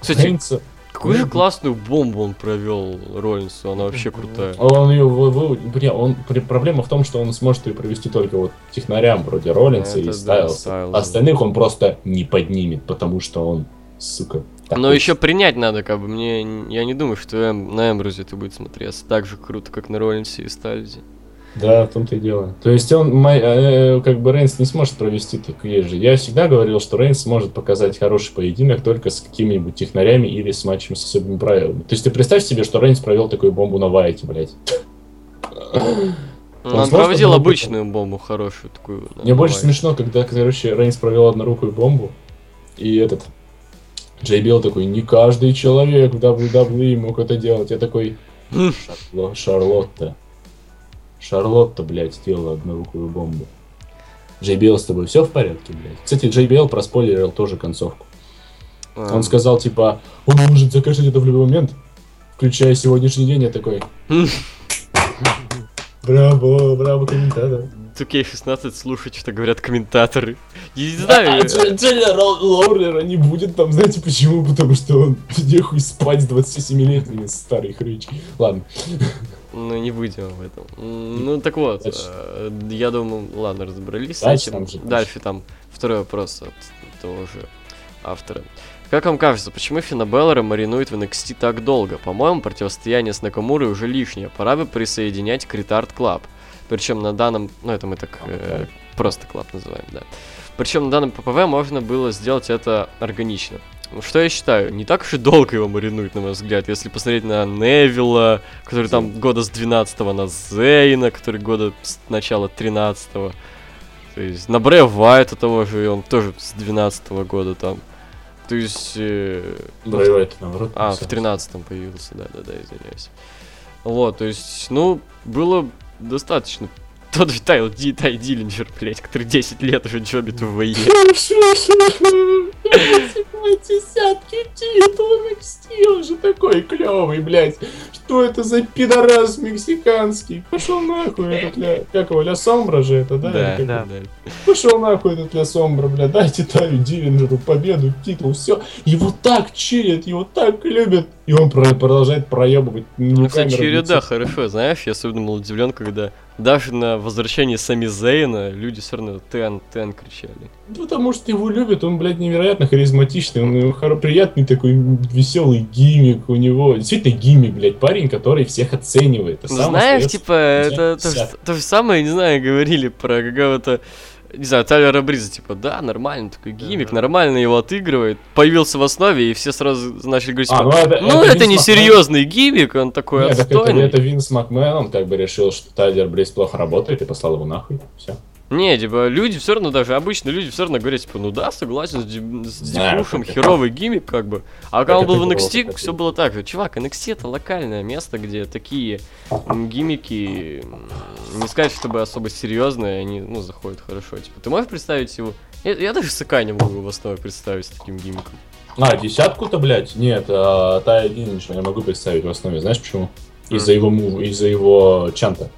Кстати, Рейнса, какую же ну, классную бомбу он провел Роллинсу, она вообще крутая. Он ее, вы- вы- бля, он, проблема в том, что он сможет ее провести только вот технарям вроде Роллинса Это и да, Стайлса. Стайлза. Остальных он просто не поднимет, потому что он, сука, Но такой. еще принять надо, как бы, мне, я не думаю, что на Эмбрузе это будет смотреться так же круто, как на Роллинсе и Стальзе. Да, в том-то и дело. То есть он, май- э, как бы Рейнс не сможет провести такие же. Я всегда говорил, что Рейнс сможет показать хороший поединок только с какими-нибудь технарями или с матчем с особыми правилами. То есть ты представь себе, что Рейнс провел такую бомбу на Вайте, блядь. Ну, Он Он проводил обычную бомбу хорошую такую. Мне больше смешно, когда, короче, Рейнс провел однорукую бомбу, и этот Джей Билл такой, не каждый человек в WWE мог это делать. Я такой, Шарло- Шарлотта. Шарлотта, блядь, сделала однорукую бомбу. Билл с тобой все в порядке, блядь? Кстати, Билл проспойлерил тоже концовку. А, Он сказал, типа, он может закажить это в любой момент, включая сегодняшний день. Я такой, браво, браво, комментатор. 2K16 слушать, что говорят комментаторы. Не знаю. А, Дж- Дженерал Лоурера не будет там, знаете почему? Потому что он [LAUGHS] нехуй спать с 27-летними, старый хрыч. Ладно. Ну, не будем об этом. Ну, так вот, э, я думаю, ладно, разобрались Дальше с там этим. же Дальше там второй вопрос от того же автора. Как вам кажется, почему Фина Беллера маринует в NXT так долго? По-моему, противостояние с Накамурой уже лишнее. Пора бы присоединять к Retard Club. Причем на данном... Ну, это мы так э, просто клаб называем, да. Причем на данном ППВ можно было сделать это органично. Что я считаю, не так уж и долго его маринуют, на мой взгляд. Если посмотреть на Невилла, который там года с 12 на Зейна, который года с начала 13 -го. То есть на Брэя Вайта того же, и он тоже с 12 года там. То есть... э, Брэйва это наоборот. а, в написал. 13-м появился, да-да-да, извиняюсь. Вот, то есть, ну, было достаточно. Тот же Тайл Ди, Тай Диллинджер, блядь, который 10 лет уже джобит в ВЕ. Десятки титул NXT, он же такой клевый, блядь. Что это за пидорас мексиканский? Пошел нахуй этот ля... Как его, ля Сомбра же это, да? Да, Или как да. Пошел нахуй этот Ля Сомбра, бля, дайте Таю Диллинджеру победу, титул, все. Его так чилят, его так любят. И он про- продолжает проебывать. Ну, кстати, череда хорошо, знаешь, я особенно был удивлен, когда даже на возвращении Сами Зейна люди все равно Тен, Тен кричали. Потому что его любят, он, блядь, невероятно харизматичный, он э, хоро- приятный такой веселый гиммик у него. Действительно гиммик, блядь, парень, который всех оценивает. Ну, знаешь, типа, это то же, 50. то же самое, не знаю, говорили про какого-то, не знаю, Тайлера Бриза, типа, да, нормально, такой гиммик, Ага. нормально его отыгрывает, появился в основе, и все сразу начали говорить, А, типа, ну это, ну, это, Винс не Макмен. серьезный гиммик, он такой Нет, так это, отстойный. это Винс Макмен, он как бы решил, что Тайлер Брейс плохо работает и послал его нахуй. Все. Не, типа, люди все равно, даже обычные люди все равно говорят, типа, ну да, согласен с, Ди- с как это. херовый гиммик, как бы. А когда он был в было, NXT, как все было так же. Чувак, NXT это локальное место, где такие гиммики, не сказать, чтобы особо серьезные, они, ну, заходят хорошо. Типа, ты можешь представить его? Я, я даже Сыка не могу в основе представить с таким гиммиком. А, десятку-то, блядь? Нет, а, Тая Диллинджер я могу представить в основе. Знаешь почему? Из-за его из-за его чанта.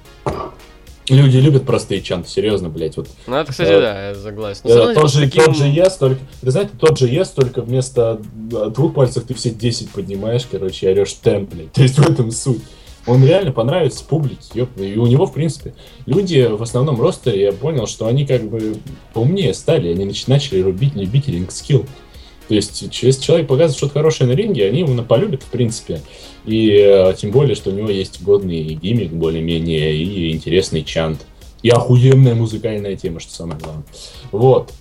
Люди любят простые чанты, серьезно, блядь. Вот Ну, это, кстати, Да. да, я согласен. Э, равно, тот, типа, же, с таким- тот же ес, только... Вы знаете, тот же ес, только вместо э, двух пальцев ты все 10 поднимаешь, короче, и орешь темп, блядь. [LAUGHS] То есть в этом суть. Он реально понравится публике, ёпта. И у него, в принципе, люди в основном ростере, я понял, что они как бы поумнее стали, они нач- начали рубить, любить ринг-скилл. То есть, если человек показывает что-то хорошее на ринге, они его полюбят, в принципе. И э, тем более, что у него есть годный гиммик более-менее и интересный чант. И охуенная музыкальная тема, что самое главное. Вот.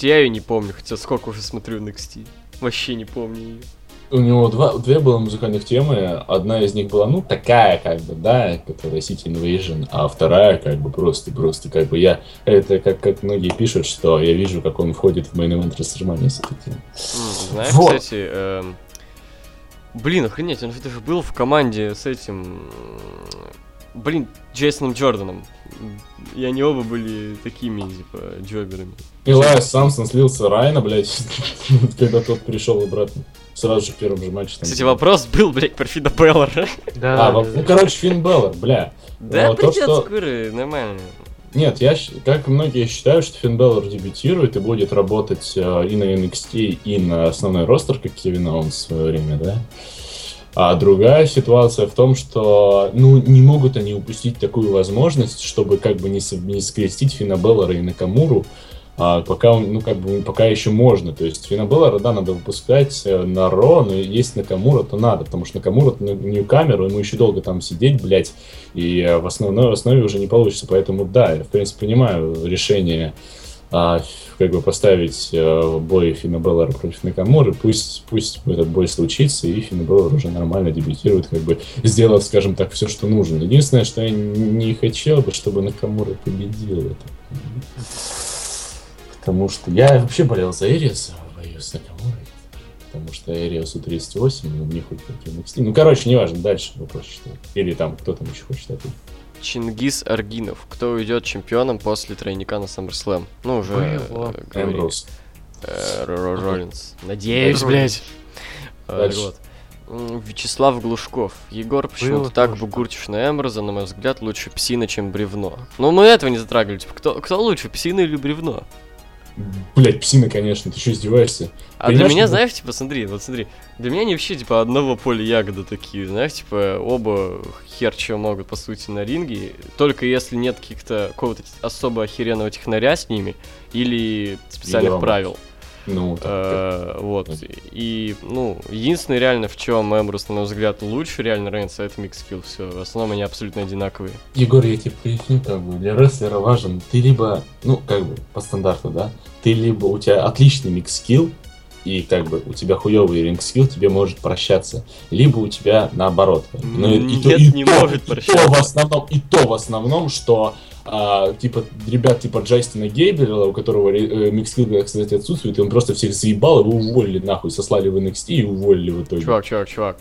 Я ее не помню, хотя сколько уже смотрю NXT. Вообще не помню ее. У него два, две было музыкальных темы. Одна из них была, ну, такая, как бы, да, которая City Invasion, а вторая, как бы, просто, просто, как бы, я, это как, как многие пишут, что я вижу, как он входит в мейн event WrestleMania с этой темой. Знаешь, вот. кстати, эм... блин, охренеть, он же был в команде с этим, блин, Джейсоном Джорданом. И они оба были такими, типа, джоберами. Элайас Сэмсон слился Райно, блядь, [LAUGHS] когда тот пришел обратно. Сразу же в первом же матче. Там Кстати, вопрос был, блядь, про Финна Балора. Да, а, да, ну, короче, Финн Балор, бля. Да, Но придет что... скоро, нормально. Нет, я, как многие считают, что Финн Балор дебютирует и будет работать э, и на NXT, и на основной ростер, как Кевин Оуэнс в свое время, да? А другая ситуация в том, что ну, не могут они упустить такую возможность, чтобы как бы не, не скрестить Финна Балора и Накамуру, а, пока, ну, как бы, пока еще можно. То есть Фина Беллара, да, надо выпускать э, на Ро, но если Накамура, то надо, потому что Накамура не камеру, ему еще долго там сидеть, блядь, и э, в основной основе уже не получится. Поэтому, да, я, в принципе, понимаю решение а, как бы поставить а, бой Фина Беллара против Накамуры, пусть, пусть этот бой случится, и Фина Беллар уже нормально дебютирует, как бы сделав, скажем так, все, что нужно. Единственное, что я не хотел бы, чтобы Накамура победил это. Потому что я вообще болел за Эриаса, боюсь Накамурой. Потому что Эриасу 38, но мне хоть как NXT. Ну, короче, неважно, дальше вопрос что. Или там, кто там еще хочет ответить. Чингис Аргинов. Кто уйдет чемпионом после тройника на SummerSlam? Ну, уже Эмбрус. Э, Роллинс. Надеюсь, блядь. Э, вот. Вячеслав Глушков. Егор почему-то так бугурчишь на Эмброза, на мой взгляд, лучше псина, чем бревно. Но мы этого не затрагивали. Типа, кто, кто лучше, псина или бревно? Блять, псина, конечно, ты что издеваешься? А Понимаешь, для меня, знаешь, типа, смотри, вот смотри, для меня они вообще, типа, одного поля ягода такие, знаешь, типа, оба хер чего могут, по сути, на ринге, только если нет каких-то, какого-то особо охеренного технаря с ними, или специальных правил. Ну, э, вот. И, ну, единственное реально, в чем Эмбрус, на мой взгляд, лучше реально Рейнса, это микс скилл. Все, в основном они абсолютно одинаковые. Егор, я тебе поясню, как бы, для рестлера важен, ты либо, ну, как бы, по стандарту, да, ты либо у тебя отличный микс скилл, и как бы у тебя хуёвый ринг скилл, тебе может прощаться. Либо у тебя наоборот. Но Нет, и то, и не то, может и То в основном, и то в основном, что а, типа, ребят типа Джастина Гейберла, у которого э, микскилл, кстати, отсутствует, и он просто всех заебал, его уволили нахуй, сослали в NXT и уволили в итоге. Чувак, чувак, чувак.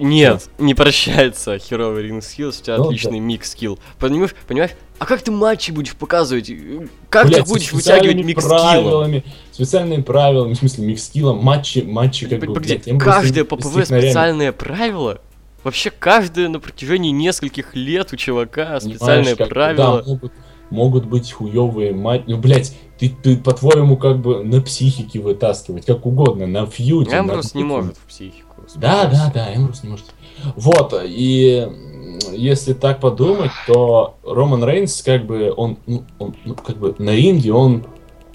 Нет, Что? не прощается херовый ринг скилл, у тебя ну, отличный да. микс скилл. Понимаешь, понимаешь? А как ты матчи будешь показывать? Как Блядь, ты будешь вытягивать микс правилами, Специальными правилами, в смысле микс скиллом, матчи, матчи как Погоди, бы, блядь, каждое ППВ специальное правило? Вообще каждое на протяжении нескольких лет у чувака специальное Понимаешь, правило. Да, могут, могут быть хуевые мать. Ну, блять, ты, ты по-твоему как бы на психике вытаскивать, как угодно, на фьюде. Эмбрус на... не может в психику. Да, да, да, Эмбрус не может. Вот, и если так подумать, то Роман Рейнс, как бы, он, ну, он ну, как бы на ринге он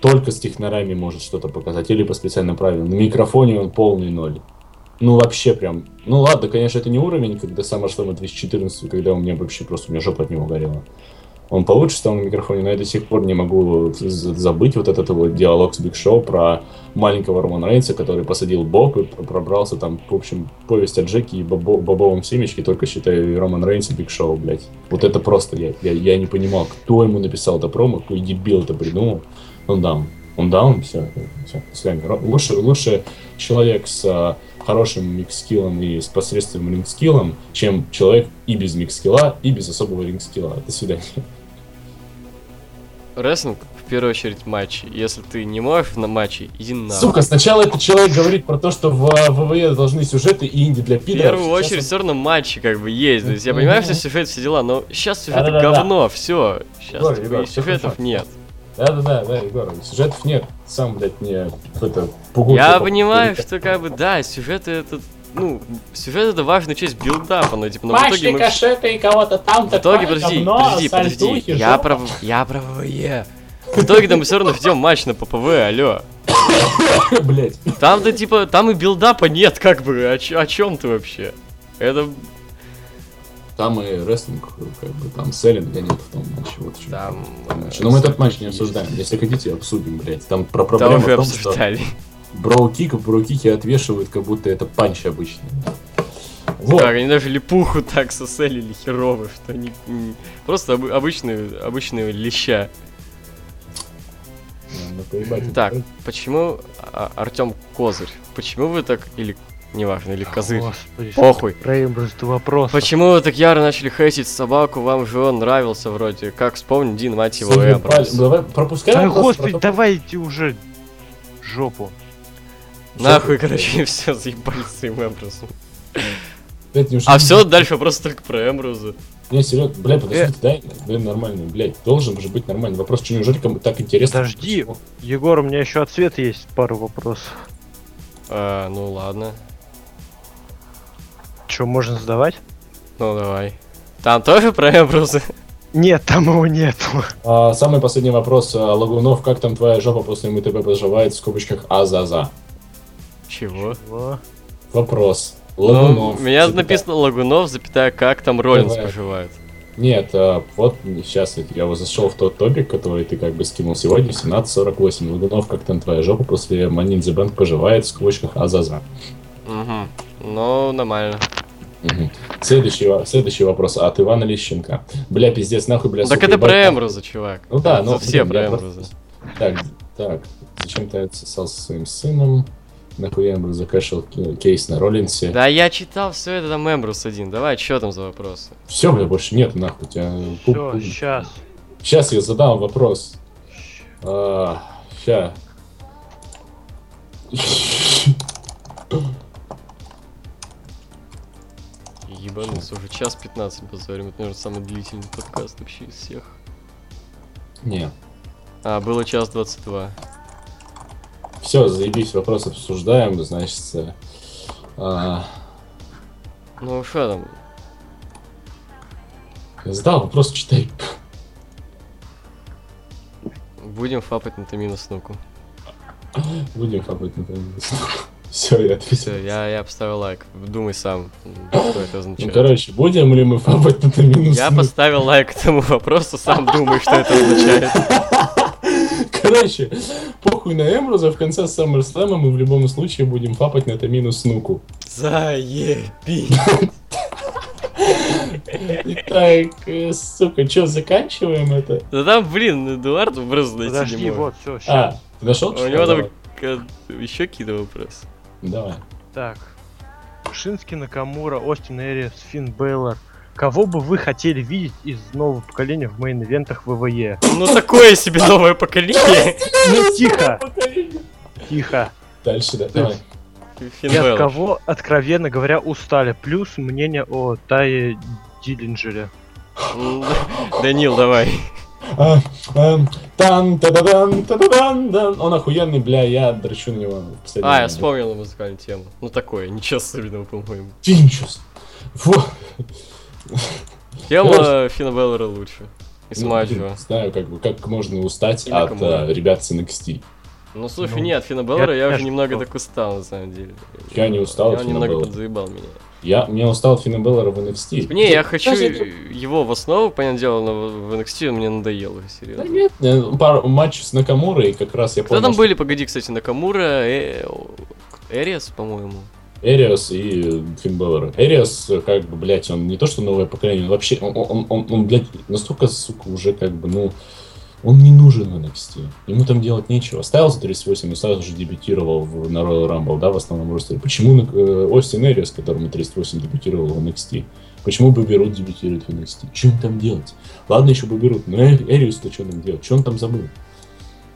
только с технарями может что-то показать, или по специальным правилам. На микрофоне он полный ноль. Ну, вообще прям. Ну ладно, конечно, это не уровень, когда SummerSlam 2014, когда у меня вообще просто у меня жопа от него горела. Он получше стал на микрофоне, но я до сих пор не могу забыть вот этот вот диалог с Биг Шоу про маленького Романа Рейнса, который посадил боб и пробрался там, в общем, повесть о Джеке и бобо, бобовом семечке, только считаю Роман Рейнс и Биг Шоу, блядь. Вот это просто, я, я, я не понимал, кто ему написал это промо, какой дебил это придумал. Он даун. Он даун, все, все, до Лучше, лучше человек с а, хорошим mic skill ом и с посредственным ring skill ом, чем человек и без mic skill а, и без особого ring skill а. До свидания. Рестлинг в первую очередь матчи. Если ты не можешь на матче, иди на. Сука, сначала этот человек говорит про то, что в ВВЕ должны сюжеты и инди для пидоров. В первую очередь он... все равно матчи как бы есть. То есть я понимаю, что сюжет все дела, но сейчас сюжеты говно, все. Сейчас сюжетов нет. Да-да-да, да, Егор, сюжетов нет. Сам, блядь, мне это пугу. Я понимаю, что как бы, да, сюжеты это ну, сюжет это важная часть билдапа, но типа, но в итоге мы... кашеты и кого-то там В итоге, подожди, говно, подожди, подожди, я про... я про ВВЕ. В итоге там мы все равно ждем матч на ППВ, алло. Блять. Там-то типа, там и build-up а нет, как бы, о, о чем ты вообще? Это там и рестлинг, как бы, там selling а нет в том матче. Вот там... Матче. Но мы этот матч не обсуждаем. Если хотите, обсудим, блядь. Там про проблему в том, обсуждали. что... Brogue Kick, Brogue Kick и отвешивают, как будто это punch обычный. Вот. Так, они даже липуху так соселили херово, что они м, просто обы- обычные, обычные леща. Так, почему а, Артем Козырь? Почему вы так, или неважно, или Козырь? Господи, Похуй. Реймбрус, ты вопрос. Почему вы так яро начали хейтить собаку? Вам же он нравился вроде. Как вспомни, Дин, мать его, паль- Давай пропускай. Да господи, давайте уже жопу. Нахуй, короче, [LAUGHS] все, заебались с неужели- А все, дальше вопрос только про Эмброза. Не, серьезно, блядь, подождите, Э. дай, блин, нормальный, блядь, должен же быть нормальный вопрос, что неужели кому так интересно? Подожди. Егор, у меня еще от Света есть пару вопросов. А, ну ладно. Че, можно задавать? Ну давай. Там тоже про Эмброза? Нет, там его нету. А, самый последний вопрос, а, Лагунов, как там твоя жопа после МТБ поживает, в скобочках А-за-за? Чего? Во. Вопрос. Ну, Лагунов. у меня запятая. написано Лагунов, запятая, как там Роллинс поживает. Нет, а, вот сейчас я вот зашел в тот топик, который ты как бы скинул сегодня, 17.48. Лагунов, как там твоя жопа после the Bank поживает, в скобочках А-за-за? Угу. Ну, нормально. Мгм. Следующий, следующий вопрос от Ивана Лещенко. Бля, пиздец, нахуй, бля, так это про нахуй. Эмброза, чувак. Ну да, ну все про просто- Так, так. Зачем ты отсосал со своим сыном? Нахуя Эмбрус закашлял к- кейс на Роллинсе? Да я читал все это там Эмбрус один. Давай, что там за вопросы? Все, бля, больше нет, нахуй. Тебя... Все, сейчас. Сейчас я задам вопрос. А, ща. Ебануться, уже час 15 позорим. Это, наверное, самый длительный подкаст вообще из всех. Не. А, было час 22. Все, заебись, вопрос обсуждаем, значит. э, а, Ну, что там? задал вопрос, читай. Будем фапать на Тамина Снуку. Будем хапать на Все, я ответил. Все, я, я поставил лайк. Думай сам, что это Ну, означает. короче, будем ли мы фабать на минус? Я поставил лайк этому вопросу, сам думай, что это означает. [LAUGHS] Короче, похуй на Эмбруза, в конце SummerSlam мы в любом случае будем фапать на Тамину Снуку. Заебись. Итак, э, сука, что, заканчиваем это? Да там, блин, Эдуард просто найти Подожди, не может. вот, все, сейчас. А, ты нашел? У него там еще какие-то вопросы. Давай. Так. Шински, Накамура, Остин Эриас, Финн Бейлор. Кого бы вы хотели видеть из нового поколения в мейн-ивентах ВВЕ? Ну такое себе новое поколение. Ну тихо, тихо. Дальше, да, давай. Финн И от кого, откровенно говоря, устали? Плюс мнение о Тае Диллинджере. Данил, давай. А, ам, тан та да дан та да дан дан Он охуенный, бля, я дрочу на него. А, я вспомнил музыкальную тему. Ну такое, ничего особенного, по-моему. Финчус. Во. Тема Финна Беллера лучше. И Ну, Смаджо. блин, Знаю, как бы, как можно устать от э, ребят с NXT. Ну слушай, Ну, нет, Беллера я уже немного так устал, на самом деле. Я не устал от Он немного подзаебал меня. Я, мне устал Финна Беллера в NXT. Не, я хочу Даже- его в основу, понятное дело, но в NXT он мне надоел уже, Да серьезно. нет, э, пару матч с Накамурой, как раз я Кто понял, там что были, погоди, кстати, Накамура, э, Эриас, по-моему. Эриос и э, Финн Беллер. Эриос, э, как бы, блядь, он не то что новое поколение, он вообще, он, он, он, он, блядь, настолько, сука, уже как бы, ну, он не нужен в NXT. Ему там делать нечего. Ставил за 38 и сразу же дебютировал в, на Royal Rumble, да, в основном ростере. Почему э, Остин Эриос, которому 38 дебютировал в NXT? Почему Бобби дебютирует в NXT? Что он там делать? Ладно, еще Бобби но Э- Эриус-то что там делать? Что он там забыл?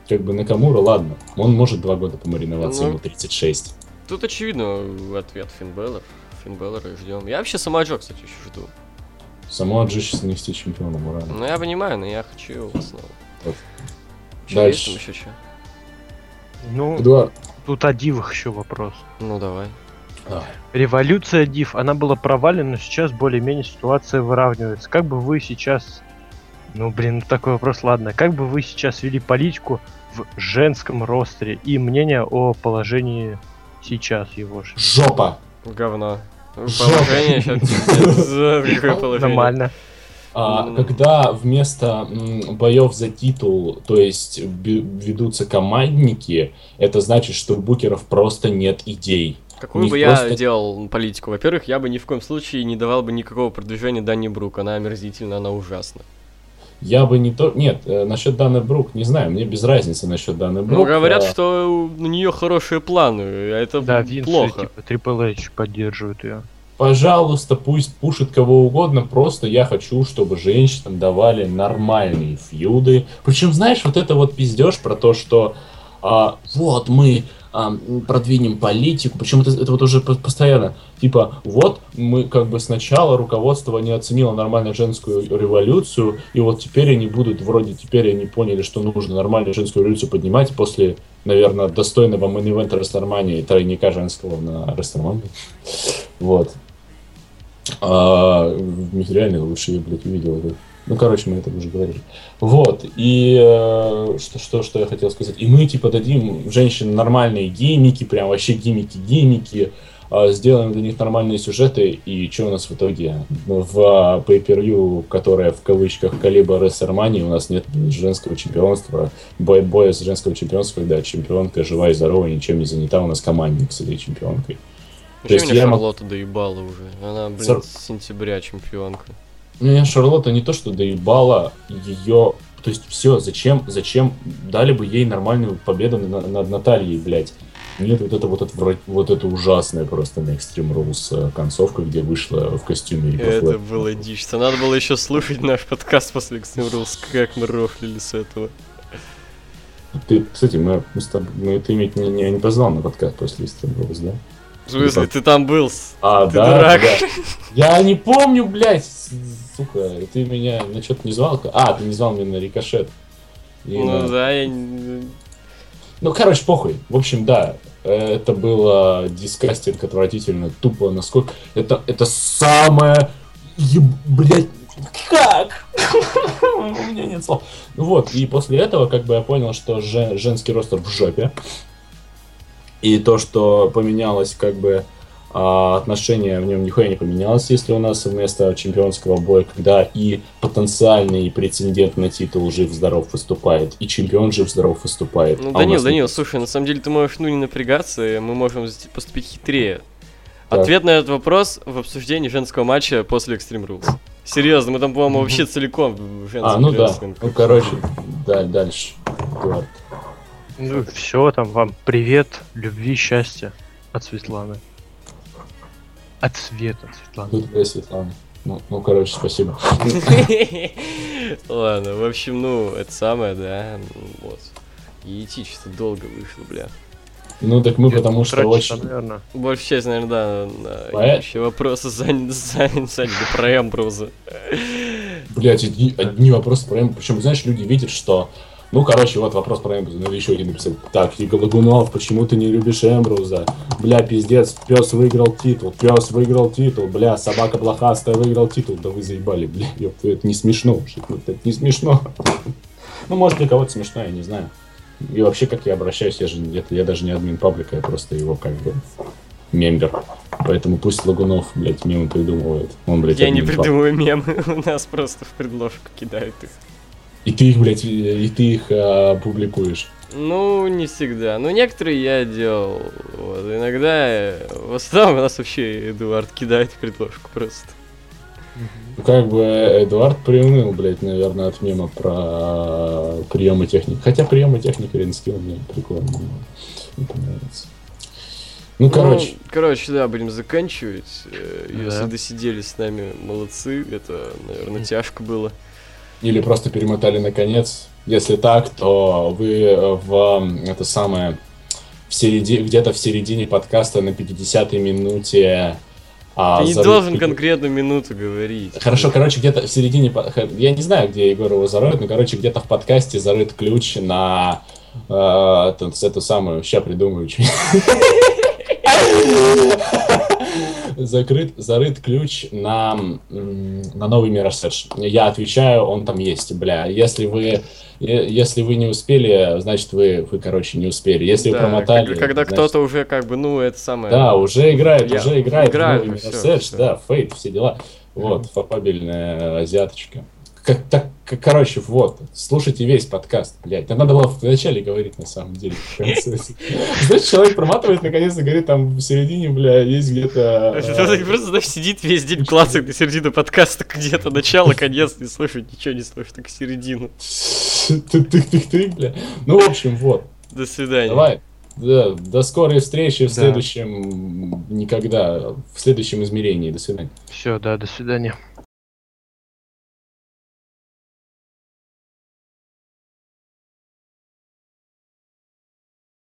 Как бы Накамура, ладно, он может два года помариноваться, Ну. ему 36. Тут очевидно ответ Финн Беллер. Финн Беллера ждем. Я вообще сама Джо, кстати, еще жду. Само Джи сейчас NXT чемпионом, ура. Ну я понимаю, но я хочу его в Вот. Чё, есть Дальше. там еще что? Ну, Эдуард. тут о дивах еще вопрос. Ну давай. Революция див, она была провалена, но сейчас более-менее ситуация выравнивается. Как бы вы сейчас... Ну, блин, ну такой вопрос, ладно. Как бы вы сейчас вели политику в женском ростере и мнение о положении сейчас его же? Жопа! Говно. Жопа. Положение сейчас. [LAUGHS] Нормально. А, Ну. когда вместо боев за титул, то есть ведутся командники, это значит, что у букеров просто нет идей. Какую них бы я просто- делал политику? Во-первых, я бы ни в коем случае не давал бы никакого продвижения Дани Брук. Она омерзительна, она ужасна. Я бы не то... Нет, э, насчет Даны Брук, не знаю, мне без разницы насчет Даны Брук. Ну, говорят, а, что у нее хорошие планы, а это Да, плохо. типа, Triple H поддерживает ее. Пожалуйста, пусть пушит кого угодно, просто я хочу, чтобы женщинам давали нормальные фьюды. Причем, знаешь, вот это вот пиздеж про то, что а, вот мы а, продвинем политику, причем это, это вот уже по- постоянно, типа, вот мы как бы сначала руководство не оценило нормально женскую революцию, и вот теперь они будут, вроде теперь они поняли, что нужно нормальную женскую революцию поднимать после, наверное, достойного main event а Рестлмании, тройника женского на Рестлмании. Вот. А, реально лучше я, блядь, увидел. Ну, короче, мы это уже говорили. Вот, и э, что, что, что я хотел сказать. И мы, типа, дадим женщинам нормальные геймики, прям вообще гимики-гимики, э, сделаем для них нормальные сюжеты, и что у нас в итоге? Ну, В э, pay-per-view, которая в кавычках калибр WrestleMania, у нас нет женского чемпионства, боя, боя с женского чемпионства, когда чемпионка жива и здорова, ничем не занята, у нас командник с этой чемпионкой. То есть меня я мог- Шарлотта доебала уже. Она, блин, Сор- с сентября чемпионка. Меня Шарлотта не то что доебала, ее... То есть все, зачем, зачем дали бы ей нормальную победу на- над Натальей, блядь. Нет, вот это вот, отвра- вот это ужасное просто на Extreme Rules э, концовка, где вышла в костюме Рика Это Флэра. было дичь. Надо было еще слушать наш подкаст после Extreme Rules, как мы рофлили с этого. Ты, кстати, мы, мы, с тобой- мы ты ведь не, не, не позвал на подкаст после Extreme Rules, да? В смысле, ты там был? А, Ты да, дурак. да. [LAUGHS] Я не помню, блядь, сука, ты меня на что-то не звал? А, ты не звал меня на рикошет. И на- Ну да, я... не- Ну, короче, похуй. В общем, да, э, это было дискастинг отвратительно, тупо, насколько... Это, это самое... Еб... Блядь, как? [LAUGHS] У меня нет слов. Ну вот, и после этого, как бы я понял, что жен- женский ростер в жопе. И то, что поменялось, как бы, а, отношение в нем нихуя не поменялось, если у нас вместо чемпионского боя, когда и потенциальный претендент на титул жив-здоров выступает, и чемпион жив-здоров выступает. Ну, а Данил, нас Данил, слушай, на самом деле ты можешь, ну, не напрягаться, и мы можем поступить хитрее. Так. Ответ на этот вопрос в обсуждении женского матча после Extreme Rules. Серьезно, мы там, по-моему, вообще целиком в женский А, ну да. Ну, короче, да, дальше. Ну, все, там вам привет, любви, счастья от Светланы. От Света, Светланы. Тут твоя Светлана. Ну, ну, короче, спасибо. [LAUGHS] Ладно, в общем, ну, это самое, да, вот. И идти что-то долго вышло, бля. Ну, так мы потому что очень... наверное. Большая часть, наверное, да, Поэт? еще вопросы заняли, заняли, заняли про Эмбруза. Блять, одни, одни вопросы про Эмбу. Причем, знаешь, люди видят, что... Ну, короче, вот вопрос про Эмбруза. Надо еще один написать. Так, Иго Лагунов, почему ты не любишь Эмбруза? Бля, пиздец, пес выиграл титул. Пес выиграл титул. Бля, собака блохастая выиграл титул. Да вы заебали, бля. Ёпта, это не смешно. вообще, Это не смешно. Ну, может, для кого-то смешно, я не знаю. И вообще, как я обращаюсь, я же это, я даже не админ паблика, я просто его как бы мембер. Поэтому пусть Лагунов, блядь, мемы придумывает. Он, блядь, Я не придумываю мемы, [LAUGHS] у нас просто в предложку кидают их. И ты их, блядь, и ты их а, публикуешь. Ну, не всегда. Ну, некоторые я делал. Вот. Иногда, э, в основном у нас вообще Эдуард кидает в предложку просто. Ну, как бы Эдуард приуныл, блядь, наверное, от мема про приемы техники. Хотя приемы техники Ренскилл мне прикольно. Мне понравится. Ну, короче, Ну, короче, да, будем заканчивать. Э, Да. Если досидели с нами, молодцы. Это, наверное, тяжко было. Или просто перемотали на конец. Если так, то вы э, в это самое в середине, где-то в середине подкаста на 50-й минуте. а, Ты не зарыт- должен конкретную минуту говорить. Хорошо, короче, где-то в середине, я не знаю, где Егор его зароет, но, короче, где-то в подкасте зарыт ключ на э, эту, эту самую, ща придумаю, что [LAUGHS] Закрыт, зарыт ключ на, на новый Mirror's Я отвечаю, он там есть, бля. Если вы, е- если вы не успели, значит вы, вы короче, не успели. Если вы Да, промотали... когда, когда значит- кто-то уже как бы, ну, это самое... Да, уже играет, Я уже играет играю, в новый всё, Mirror's Edge, всё. да, Фейт, все дела. Вот, фапабельная азиаточка. Как, так, короче, вот, слушайте весь подкаст, блядь. Это надо было в начале говорить, на самом деле. Знаешь, человек проматывает, наконец-то говорит, там в середине, бля, есть где-то... Просто, знаешь, сидит весь день, клацает на середину подкаста где-то, начало, конец, не слышит, ничего не слышит, так середину. Тык-тык-тык, бля. Ну, в общем, вот. До свидания. Давай. Да, до скорой встречи в Да. следующем... Никогда. В следующем измерении. До свидания. Все, да, до свидания.